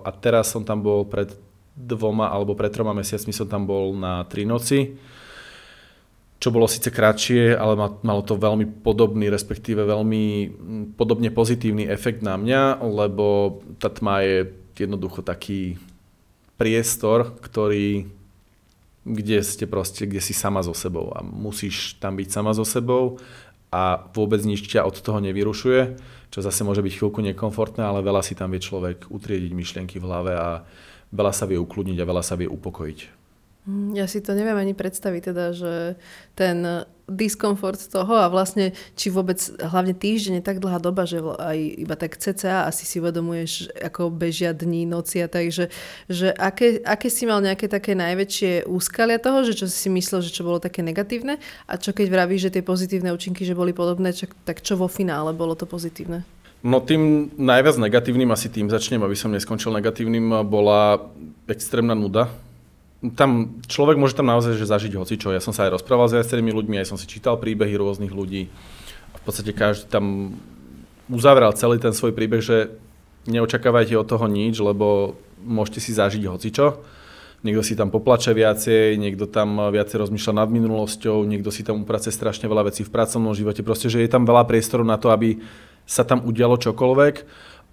Speaker 2: a teraz som tam bol pred dvoma alebo pred troma mesiacmi som tam bol na 3 noci, čo bolo síce kratšie, ale malo to veľmi podobný, respektíve veľmi podobne pozitívny efekt na mňa, lebo tá tma je jednoducho taký priestor, ktorý kde ste proste, kde si sama so sebou a musíš tam byť sama so sebou a vôbec nič ťa od toho nevyrušuje, čo zase môže byť chvíľku nekomfortné, ale veľa si tam vie človek utriediť myšlienky v hlave a veľa sa vie ukludniť a veľa sa vie upokojiť.
Speaker 1: Mm, ja si to neviem ani predstaviť, teda, že ten diskomfort toho a vlastne, či vôbec hlavne týždeň je tak dlhá doba, že aj iba tak cca asi si uvedomuješ, ako bežia dní, noci a tak, že, že aké, aké si mal nejaké také najväčšie úskalia toho, že čo si myslel, že čo bolo také negatívne a čo keď vravíš, že tie pozitívne účinky, že boli podobné, čo, tak čo vo finále bolo to pozitívne?
Speaker 2: No tým najviac negatívnym, asi tým začnem, aby som neskončil negatívnym, bola extrémna nuda tam človek môže tam naozaj že zažiť hocičo. Ja som sa aj rozprával s viacerými ľuďmi, aj som si čítal príbehy rôznych ľudí. V podstate každý tam uzavrel celý ten svoj príbeh, že neočakávajte od toho nič, lebo môžete si zažiť hocičo. Niekto si tam poplače viacej, niekto tam viacej rozmýšľa nad minulosťou, niekto si tam uprace strašne veľa vecí v pracovnom živote. Proste, že je tam veľa priestoru na to, aby sa tam udialo čokoľvek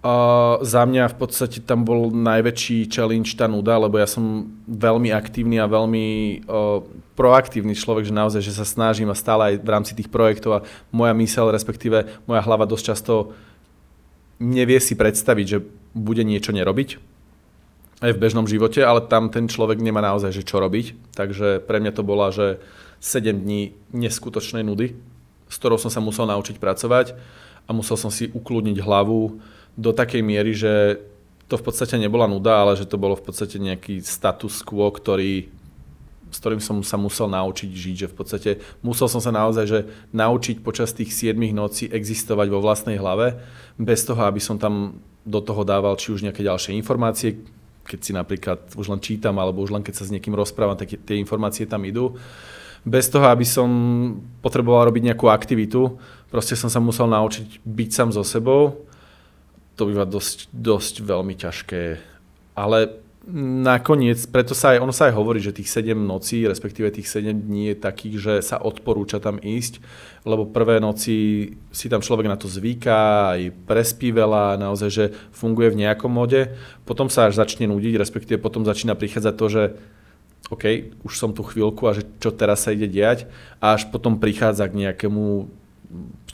Speaker 2: Uh, za mňa v podstate tam bol najväčší challenge tá nuda, lebo ja som veľmi aktívny a veľmi uh, proaktívny človek, že naozaj, že sa snažím a stále aj v rámci tých projektov a moja mysel, respektíve moja hlava dosť často nevie si predstaviť, že bude niečo nerobiť aj v bežnom živote, ale tam ten človek nemá naozaj, že čo robiť. Takže pre mňa to bola, že 7 dní neskutočnej nudy, s ktorou som sa musel naučiť pracovať a musel som si ukludniť hlavu, do takej miery, že to v podstate nebola nuda, ale že to bolo v podstate nejaký status quo, ktorý, s ktorým som sa musel naučiť žiť, že v podstate musel som sa naozaj že naučiť počas tých 7 nocí existovať vo vlastnej hlave, bez toho, aby som tam do toho dával či už nejaké ďalšie informácie, keď si napríklad už len čítam, alebo už len keď sa s niekým rozprávam, tak tie informácie tam idú. Bez toho, aby som potreboval robiť nejakú aktivitu, proste som sa musel naučiť byť sám so sebou. To býva dosť, dosť veľmi ťažké. Ale nakoniec, preto sa aj, ono sa aj hovorí, že tých 7 nocí, respektíve tých 7 dní je takých, že sa odporúča tam ísť, lebo prvé noci si tam človek na to zvyká, aj prespí veľa, naozaj, že funguje v nejakom mode, potom sa až začne nudiť, respektíve potom začína prichádzať to, že OK, už som tu chvíľku a že čo teraz sa ide diať a až potom prichádza k nejakému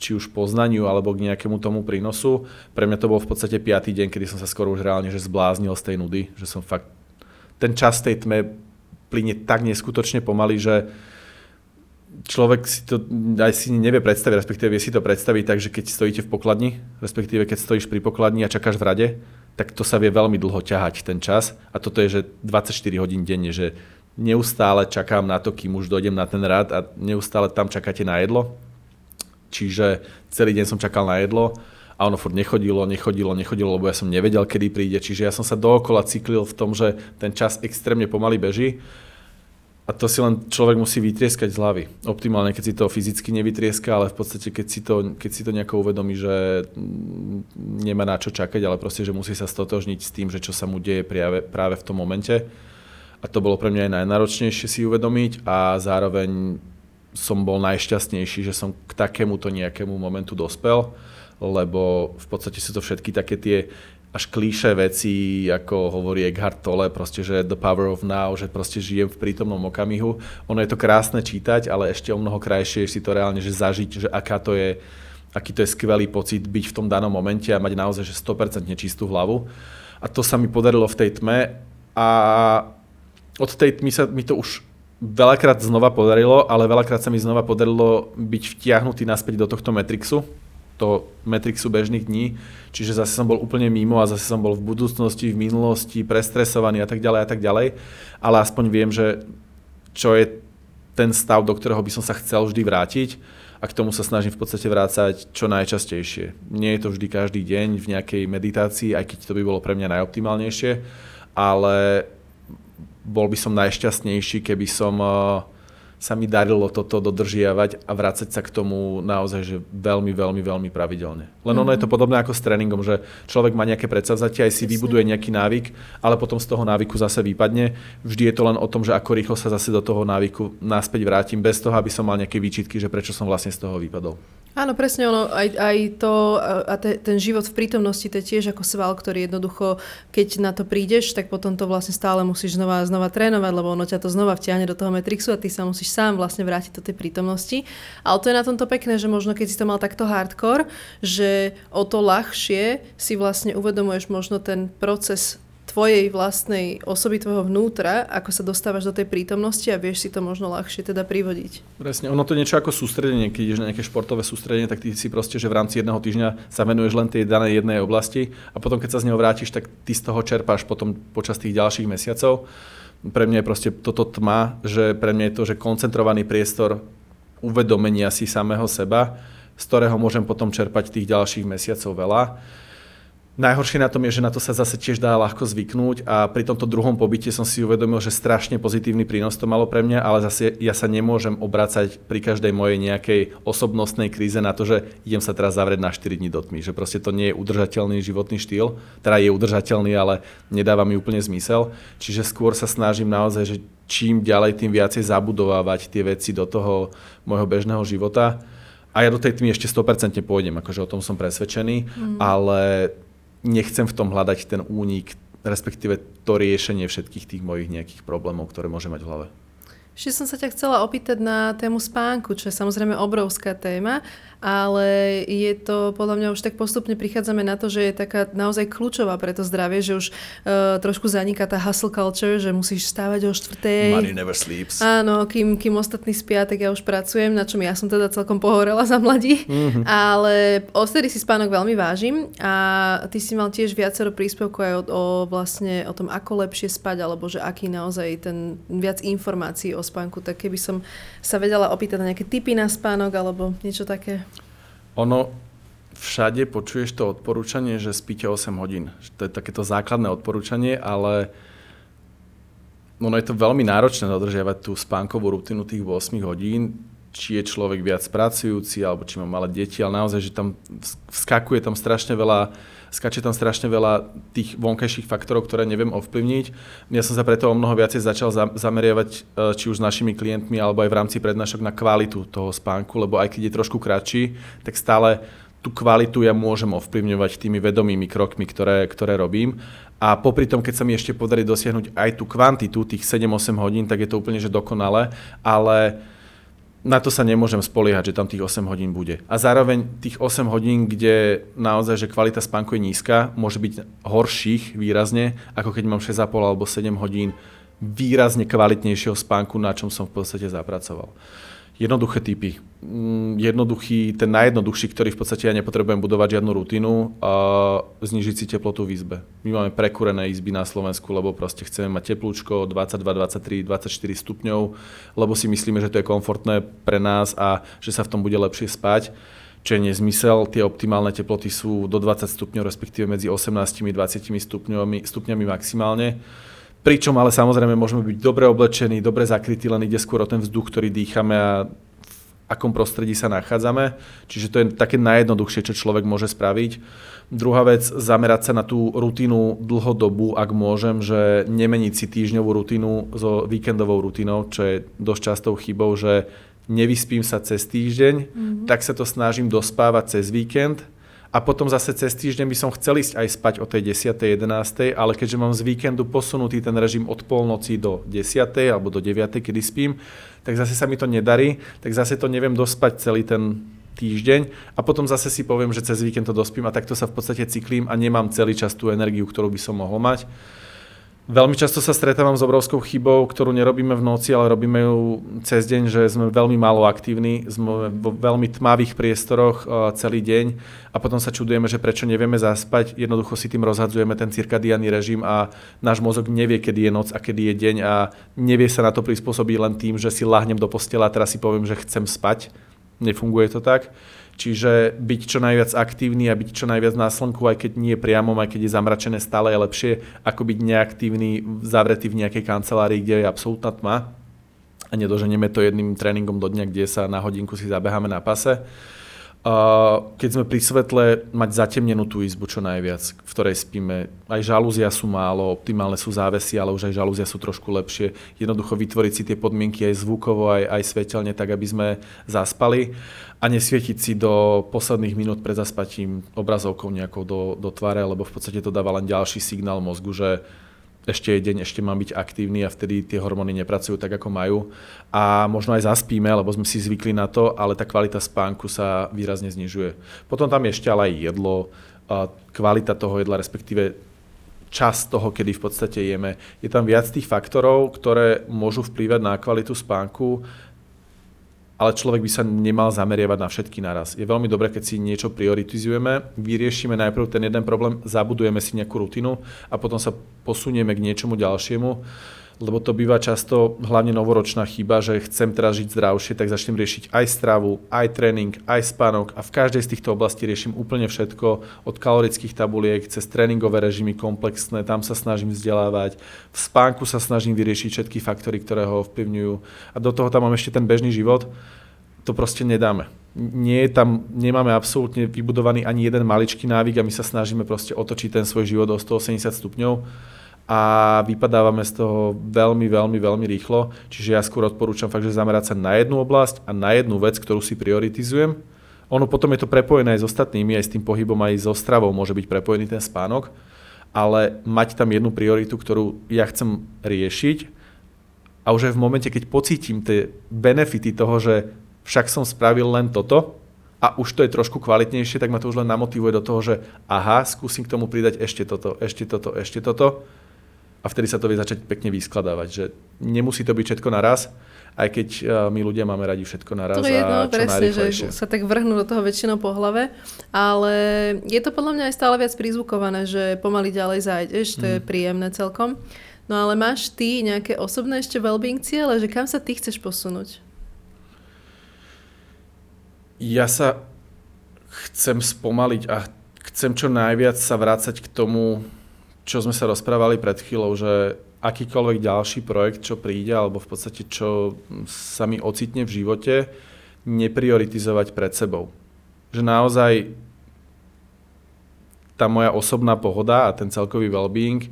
Speaker 2: či už poznaniu alebo k nejakému tomu prínosu. Pre mňa to bol v podstate piatý deň, kedy som sa skoro už reálne že zbláznil z tej nudy, že som fakt... Ten čas tej tme plyne tak neskutočne pomaly, že človek si to aj si nevie predstaviť, respektíve vie si to predstaviť tak, že keď stojíte v pokladni, respektíve keď stojíš pri pokladni a čakáš v rade, tak to sa vie veľmi dlho ťahať ten čas a toto je, že 24 hodín denne, že neustále čakám na to, kým už dojdem na ten rad a neustále tam čakáte na jedlo Čiže celý deň som čakal na jedlo a ono furt nechodilo, nechodilo, nechodilo, lebo ja som nevedel, kedy príde. Čiže ja som sa dookola cyklil v tom, že ten čas extrémne pomaly beží a to si len človek musí vytrieskať z hlavy. Optimálne, keď si to fyzicky nevytrieska, ale v podstate, keď si to, keď si to nejako uvedomí, že nemá na čo čakať, ale proste, že musí sa stotožniť s tým, že čo sa mu deje práve, práve v tom momente. A to bolo pre mňa aj najnáročnejšie si uvedomiť a zároveň som bol najšťastnejší, že som k takémuto nejakému momentu dospel, lebo v podstate sú to všetky také tie až klíše veci, ako hovorí Eckhart Tolle, proste, že the power of now, že proste žijem v prítomnom okamihu. Ono je to krásne čítať, ale ešte o mnoho krajšie si to reálne že zažiť, že aká to je, aký to je skvelý pocit byť v tom danom momente a mať naozaj že 100% čistú hlavu. A to sa mi podarilo v tej tme a od tej tmy sa mi to už veľakrát znova podarilo, ale veľakrát sa mi znova podarilo byť vtiahnutý naspäť do tohto Matrixu, to Matrixu bežných dní, čiže zase som bol úplne mimo a zase som bol v budúcnosti, v minulosti, prestresovaný a tak ďalej a tak ďalej, ale aspoň viem, že čo je ten stav, do ktorého by som sa chcel vždy vrátiť a k tomu sa snažím v podstate vrácať čo najčastejšie. Nie je to vždy každý deň v nejakej meditácii, aj keď to by bolo pre mňa najoptimálnejšie, ale bol by som najšťastnejší, keby som eh, sa mi darilo toto dodržiavať a vrácať sa k tomu naozaj že veľmi, veľmi, veľmi pravidelne. Len mm-hmm. ono je to mhm. podobné ako s tréningom, že človek má nejaké predsavzatie, aj si Jasne. vybuduje nejaký návyk, ale potom z toho návyku zase vypadne. Vždy je to len o tom, že ako rýchlo sa zase do toho návyku naspäť vrátim, bez toho, aby som mal nejaké výčitky, že prečo som vlastne z toho vypadol.
Speaker 1: Áno, presne ono, aj, aj to a te, ten život v prítomnosti, to je tiež ako sval, ktorý jednoducho, keď na to prídeš, tak potom to vlastne stále musíš znova a znova trénovať, lebo ono ťa to znova vťahne do toho Matrixu a ty sa musíš sám vlastne vrátiť do tej prítomnosti. Ale to je na tomto pekné, že možno keď si to mal takto hardcore, že o to ľahšie si vlastne uvedomuješ možno ten proces tvojej vlastnej osoby, tvojho vnútra, ako sa dostávaš do tej prítomnosti a vieš si to možno ľahšie teda privodiť.
Speaker 2: Presne, ono to niečo ako sústredenie, keď ideš na nejaké športové sústredenie, tak ty si proste, že v rámci jedného týždňa sa venuješ len tej danej jednej oblasti a potom keď sa z neho vrátiš, tak ty z toho čerpáš potom počas tých ďalších mesiacov. Pre mňa je proste toto tma, že pre mňa je to, že koncentrovaný priestor uvedomenia si samého seba, z ktorého môžem potom čerpať tých ďalších mesiacov veľa. Najhoršie na tom je, že na to sa zase tiež dá ľahko zvyknúť a pri tomto druhom pobyte som si uvedomil, že strašne pozitívny prínos to malo pre mňa, ale zase ja sa nemôžem obracať pri každej mojej nejakej osobnostnej kríze na to, že idem sa teraz zavrieť na 4 dní do tmy, že proste to nie je udržateľný životný štýl, teda je udržateľný, ale nedáva mi úplne zmysel, čiže skôr sa snažím naozaj, že čím ďalej, tým viacej zabudovávať tie veci do toho môjho bežného života. A ja do tej tmy ešte 100% pôjdem, akože o tom som presvedčený, mm. ale nechcem v tom hľadať ten únik, respektíve to riešenie všetkých tých mojich nejakých problémov, ktoré môžem mať v hlave.
Speaker 1: Ešte som sa ťa chcela opýtať na tému spánku, čo je samozrejme obrovská téma ale je to podľa mňa už tak postupne prichádzame na to, že je taká naozaj kľúčová pre to zdravie, že už uh, trošku zaniká tá hustle culture, že musíš stávať o štvrtej.
Speaker 2: Money never sleeps.
Speaker 1: Áno, kým, kým ostatní spia, tak ja už pracujem, na čom ja som teda celkom pohorela za mladí, mm-hmm. ale odtedy si spánok veľmi vážim a ty si mal tiež viacero príspevkov aj o, o, vlastne o tom, ako lepšie spať, alebo že aký naozaj ten viac informácií o spánku, tak keby som sa vedela opýtať na nejaké tipy na spánok alebo niečo také.
Speaker 2: Ono všade počuješ to odporúčanie, že spíte 8 hodín. To je takéto základné odporúčanie, ale ono je to veľmi náročné dodržiavať tú spánkovú rutinu tých 8 hodín, či je človek viac pracujúci, alebo či má malé deti, ale naozaj, že tam vskakuje tam strašne veľa, skače tam strašne veľa tých vonkajších faktorov, ktoré neviem ovplyvniť. Ja som sa preto o mnoho viacej začal zameriavať e, či už s našimi klientmi, alebo aj v rámci prednášok na kvalitu toho spánku, lebo aj keď je trošku kratší, tak stále tú kvalitu ja môžem ovplyvňovať tými vedomými krokmi, ktoré, ktoré robím. A popri tom, keď sa mi ešte podarí dosiahnuť aj tú kvantitu, tých 7-8 hodín, tak je to úplne že dokonale, ale na to sa nemôžem spoliehať, že tam tých 8 hodín bude. A zároveň tých 8 hodín, kde naozaj, že kvalita spánku je nízka, môže byť horších výrazne, ako keď mám 6,5 alebo 7 hodín výrazne kvalitnejšieho spánku, na čom som v podstate zapracoval. Jednoduché typy. Mm, jednoduchý, ten najjednoduchší, ktorý v podstate ja nepotrebujem budovať žiadnu rutinu, a znižiť si teplotu v izbe. My máme prekúrené izby na Slovensku, lebo proste chceme mať teplúčko 22, 23, 24 stupňov, lebo si myslíme, že to je komfortné pre nás a že sa v tom bude lepšie spať čo je nezmysel. Tie optimálne teploty sú do 20 stupňov, respektíve medzi 18 a 20 stupňami, stupňami maximálne. Pričom ale samozrejme môžeme byť dobre oblečení, dobre zakrytí, len ide skôr o ten vzduch, ktorý dýchame a v akom prostredí sa nachádzame. Čiže to je také najjednoduchšie, čo človek môže spraviť. Druhá vec, zamerať sa na tú rutinu dlhodobu, ak môžem, že nemeniť si týždňovú rutinu so víkendovou rutinou, čo je dosť častou chybou, že nevyspím sa cez týždeň, mm-hmm. tak sa to snažím dospávať cez víkend a potom zase cez týždeň by som chcel ísť aj spať o tej 10. 11. ale keďže mám z víkendu posunutý ten režim od polnoci do 10. alebo do 9. kedy spím, tak zase sa mi to nedarí, tak zase to neviem dospať celý ten týždeň a potom zase si poviem, že cez víkend to dospím a takto sa v podstate cyklím a nemám celý čas tú energiu, ktorú by som mohol mať. Veľmi často sa stretávam s obrovskou chybou, ktorú nerobíme v noci, ale robíme ju cez deň, že sme veľmi málo aktívni, sme vo veľmi tmavých priestoroch celý deň a potom sa čudujeme, že prečo nevieme zaspať. Jednoducho si tým rozhadzujeme ten cirkadiánny režim a náš mozog nevie, kedy je noc a kedy je deň a nevie sa na to prispôsobiť len tým, že si lahnem do postela a teraz si poviem, že chcem spať. Nefunguje to tak. Čiže byť čo najviac aktívny a byť čo najviac na slnku, aj keď nie priamo, aj keď je zamračené, stále je lepšie, ako byť neaktívny, zavretý v nejakej kancelárii, kde je absolútna tma. A nedoženieme to jedným tréningom do dňa, kde sa na hodinku si zabeháme na pase keď sme pri svetle, mať zatemnenú tú izbu čo najviac, v ktorej spíme. Aj žalúzia sú málo, optimálne sú závesy, ale už aj žalúzia sú trošku lepšie. Jednoducho vytvoriť si tie podmienky aj zvukovo, aj, aj svetelne, tak aby sme zaspali a nesvietiť si do posledných minút pred zaspatím obrazovkou nejakou do, do tváre, lebo v podstate to dáva len ďalší signál mozgu, že ešte je deň, ešte mám byť aktívny a vtedy tie hormóny nepracujú tak, ako majú. A možno aj zaspíme, lebo sme si zvykli na to, ale tá kvalita spánku sa výrazne znižuje. Potom tam je ešte ale aj jedlo, kvalita toho jedla, respektíve čas toho, kedy v podstate jeme. Je tam viac tých faktorov, ktoré môžu vplývať na kvalitu spánku ale človek by sa nemal zameriavať na všetky naraz. Je veľmi dobré, keď si niečo prioritizujeme, vyriešime najprv ten jeden problém, zabudujeme si nejakú rutinu a potom sa posunieme k niečomu ďalšiemu lebo to býva často hlavne novoročná chyba, že chcem teraz žiť zdravšie, tak začnem riešiť aj stravu, aj tréning, aj spánok a v každej z týchto oblastí riešim úplne všetko, od kalorických tabuliek cez tréningové režimy komplexné, tam sa snažím vzdelávať, v spánku sa snažím vyriešiť všetky faktory, ktoré ho ovplyvňujú a do toho tam mám ešte ten bežný život, to proste nedáme. Nie je tam, nemáme absolútne vybudovaný ani jeden maličký návyk a my sa snažíme proste otočiť ten svoj život o 180 stupňov a vypadávame z toho veľmi, veľmi, veľmi rýchlo. Čiže ja skôr odporúčam fakt, že zamerať sa na jednu oblasť a na jednu vec, ktorú si prioritizujem. Ono potom je to prepojené aj s ostatnými, aj s tým pohybom, aj so stravou môže byť prepojený ten spánok, ale mať tam jednu prioritu, ktorú ja chcem riešiť a už aj v momente, keď pocítim tie benefity toho, že však som spravil len toto a už to je trošku kvalitnejšie, tak ma to už len namotivuje do toho, že aha, skúsim k tomu pridať ešte toto, ešte toto, ešte toto a vtedy sa to vie začať pekne vyskladávať, že nemusí to byť všetko naraz, aj keď uh, my ľudia máme radi všetko naraz
Speaker 1: to je jedno, a čo presne, že sa tak vrhnú do toho väčšinou po hlave, ale je to podľa mňa aj stále viac prizvukované, že pomaly ďalej zájdeš, to mm. je príjemné celkom. No ale máš ty nejaké osobné ešte well-being ciele, že kam sa ty chceš posunúť?
Speaker 2: Ja sa chcem spomaliť a chcem čo najviac sa vrácať k tomu, čo sme sa rozprávali pred chvíľou, že akýkoľvek ďalší projekt, čo príde, alebo v podstate čo sa mi ocitne v živote, neprioritizovať pred sebou. Že naozaj tá moja osobná pohoda a ten celkový well-being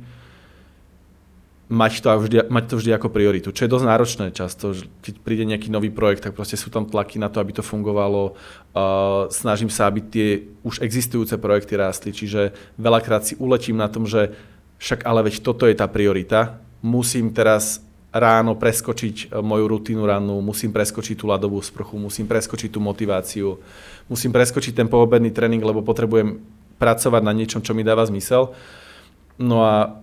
Speaker 2: mať to, vždy, mať to vždy ako prioritu, čo je dosť náročné často, keď príde nejaký nový projekt, tak proste sú tam tlaky na to, aby to fungovalo. Uh, snažím sa, aby tie už existujúce projekty rástli, čiže veľakrát si uletím na tom, že však ale veď toto je tá priorita, musím teraz ráno preskočiť moju rutinu rannú, musím preskočiť tú ľadovú sprchu, musím preskočiť tú motiváciu, musím preskočiť ten poobedný tréning, lebo potrebujem pracovať na niečom, čo mi dáva zmysel. No a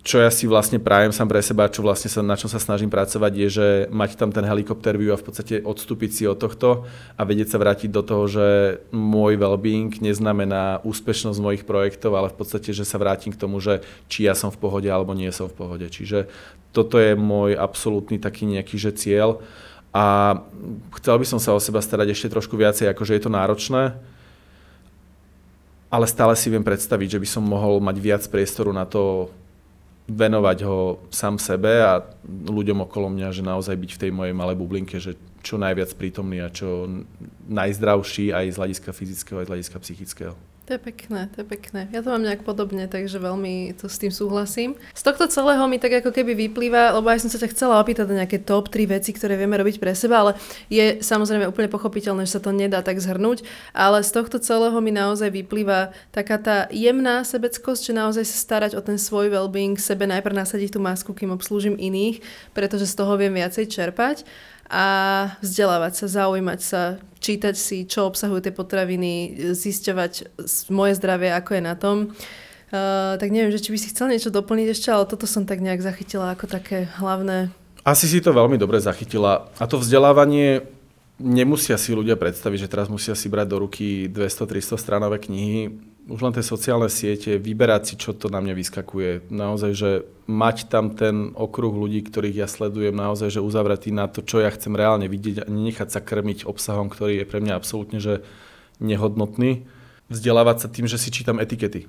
Speaker 2: čo ja si vlastne prajem sám pre seba, čo vlastne sa, na čom sa snažím pracovať, je, že mať tam ten helikopter view a v podstate odstúpiť si od tohto a vedieť sa vrátiť do toho, že môj well-being neznamená úspešnosť mojich projektov, ale v podstate, že sa vrátim k tomu, že či ja som v pohode alebo nie som v pohode. Čiže toto je môj absolútny taký nejaký že cieľ a chcel by som sa o seba starať ešte trošku viacej, akože je to náročné, ale stále si viem predstaviť, že by som mohol mať viac priestoru na to venovať ho sám sebe a ľuďom okolo mňa, že naozaj byť v tej mojej malej bublinke, že čo najviac prítomný a čo najzdravší aj z hľadiska fyzického, aj z hľadiska psychického.
Speaker 1: To je pekné, to je pekné. Ja to mám nejak podobne, takže veľmi to s tým súhlasím. Z tohto celého mi tak ako keby vyplýva, lebo aj som sa ťa chcela opýtať na nejaké top 3 veci, ktoré vieme robiť pre seba, ale je samozrejme úplne pochopiteľné, že sa to nedá tak zhrnúť, ale z tohto celého mi naozaj vyplýva taká tá jemná sebeckosť, že naozaj sa starať o ten svoj well-being, sebe najprv nasadiť tú masku, kým obslúžim iných, pretože z toho viem viacej čerpať a vzdelávať sa, zaujímať sa, čítať si, čo obsahujú tie potraviny, zisťovať moje zdravie, ako je na tom. Uh, tak neviem, že či by si chcel niečo doplniť ešte, ale toto som tak nejak zachytila ako také hlavné.
Speaker 2: Asi si to veľmi dobre zachytila. A to vzdelávanie nemusia si ľudia predstaviť, že teraz musia si brať do ruky 200-300 stranové knihy už len tie sociálne siete, vyberať si, čo to na mňa vyskakuje. Naozaj, že mať tam ten okruh ľudí, ktorých ja sledujem, naozaj, že uzavretý na to, čo ja chcem reálne vidieť a nenechať sa krmiť obsahom, ktorý je pre mňa absolútne že nehodnotný. Vzdelávať sa tým, že si čítam etikety.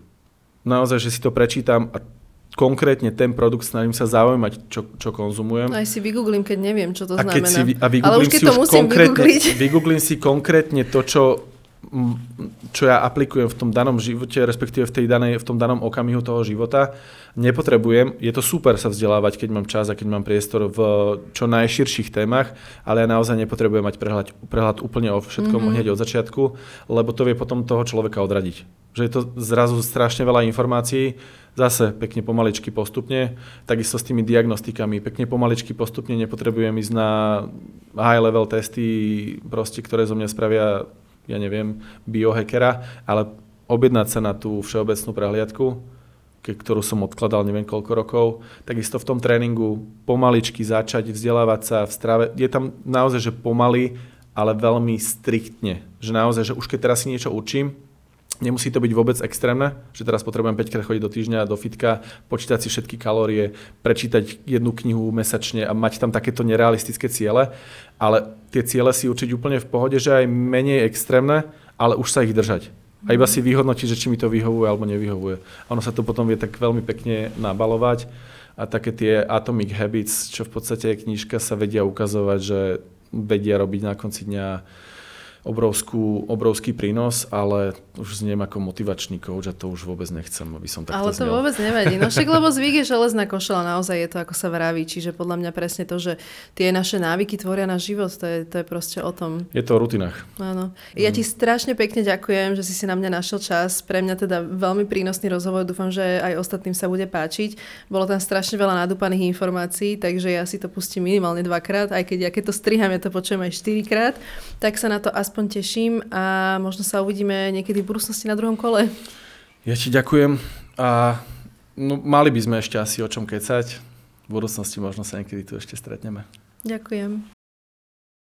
Speaker 2: Naozaj, že si to prečítam a konkrétne ten produkt snažím sa zaujímať, čo, čo konzumujem.
Speaker 1: Aj si vygooglím, keď neviem, čo to a znamená.
Speaker 2: Si, a Ale už keď si to musím konkrétne, vygooglím si konkrétne to, čo čo ja aplikujem v tom danom živote, respektíve v, tej danej, v tom danom okamihu toho života, nepotrebujem. Je to super sa vzdelávať, keď mám čas a keď mám priestor v čo najširších témach, ale ja naozaj nepotrebujem mať prehľad, prehľad úplne o všetkom mm-hmm. hneď od začiatku, lebo to vie potom toho človeka odradiť. Že je to zrazu strašne veľa informácií, zase pekne pomaličky postupne, takisto s tými diagnostikami, pekne pomaličky postupne nepotrebujem ísť na high level testy, proste, ktoré zo mňa spravia ja neviem, biohackera, ale objednať sa na tú všeobecnú prehliadku, ktorú som odkladal neviem koľko rokov, takisto v tom tréningu pomaličky začať vzdelávať sa v strave. Je tam naozaj, že pomaly, ale veľmi striktne. Že naozaj, že už keď teraz si niečo učím, Nemusí to byť vôbec extrémne, že teraz potrebujem 5 krát chodiť do týždňa do fitka, počítať si všetky kalórie, prečítať jednu knihu mesačne a mať tam takéto nerealistické ciele, ale tie ciele si učiť úplne v pohode, že aj menej extrémne, ale už sa ich držať. A iba si vyhodnotiť, že či mi to vyhovuje alebo nevyhovuje. Ono sa to potom vie tak veľmi pekne nabalovať a také tie Atomic Habits, čo v podstate je knižka, sa vedia ukazovať, že vedia robiť na konci dňa obrovskú, obrovský prínos, ale už zniem ako motivačný coach a to už vôbec nechcem, aby som takto
Speaker 1: Ale to znel. vôbec nevadí. No však [laughs] lebo zvyk je železná košela, naozaj je to ako sa vraví, čiže podľa mňa presne to, že tie naše návyky tvoria náš život, to je, to je proste o tom.
Speaker 2: Je to o rutinách.
Speaker 1: Áno. Ja ti strašne pekne ďakujem, že si si na mňa našiel čas. Pre mňa teda veľmi prínosný rozhovor, dúfam, že aj ostatným sa bude páčiť. Bolo tam strašne veľa nadúpaných informácií, takže ja si to pustím minimálne dvakrát, aj keď ja keď to striham, ja to počujem aj štyrikrát, tak sa na to aspoň teším a možno sa uvidíme niekedy v budúcnosti na druhom kole.
Speaker 2: Ja ti ďakujem a no, mali by sme ešte asi o čom kecať. V budúcnosti možno sa niekedy tu ešte stretneme.
Speaker 1: Ďakujem.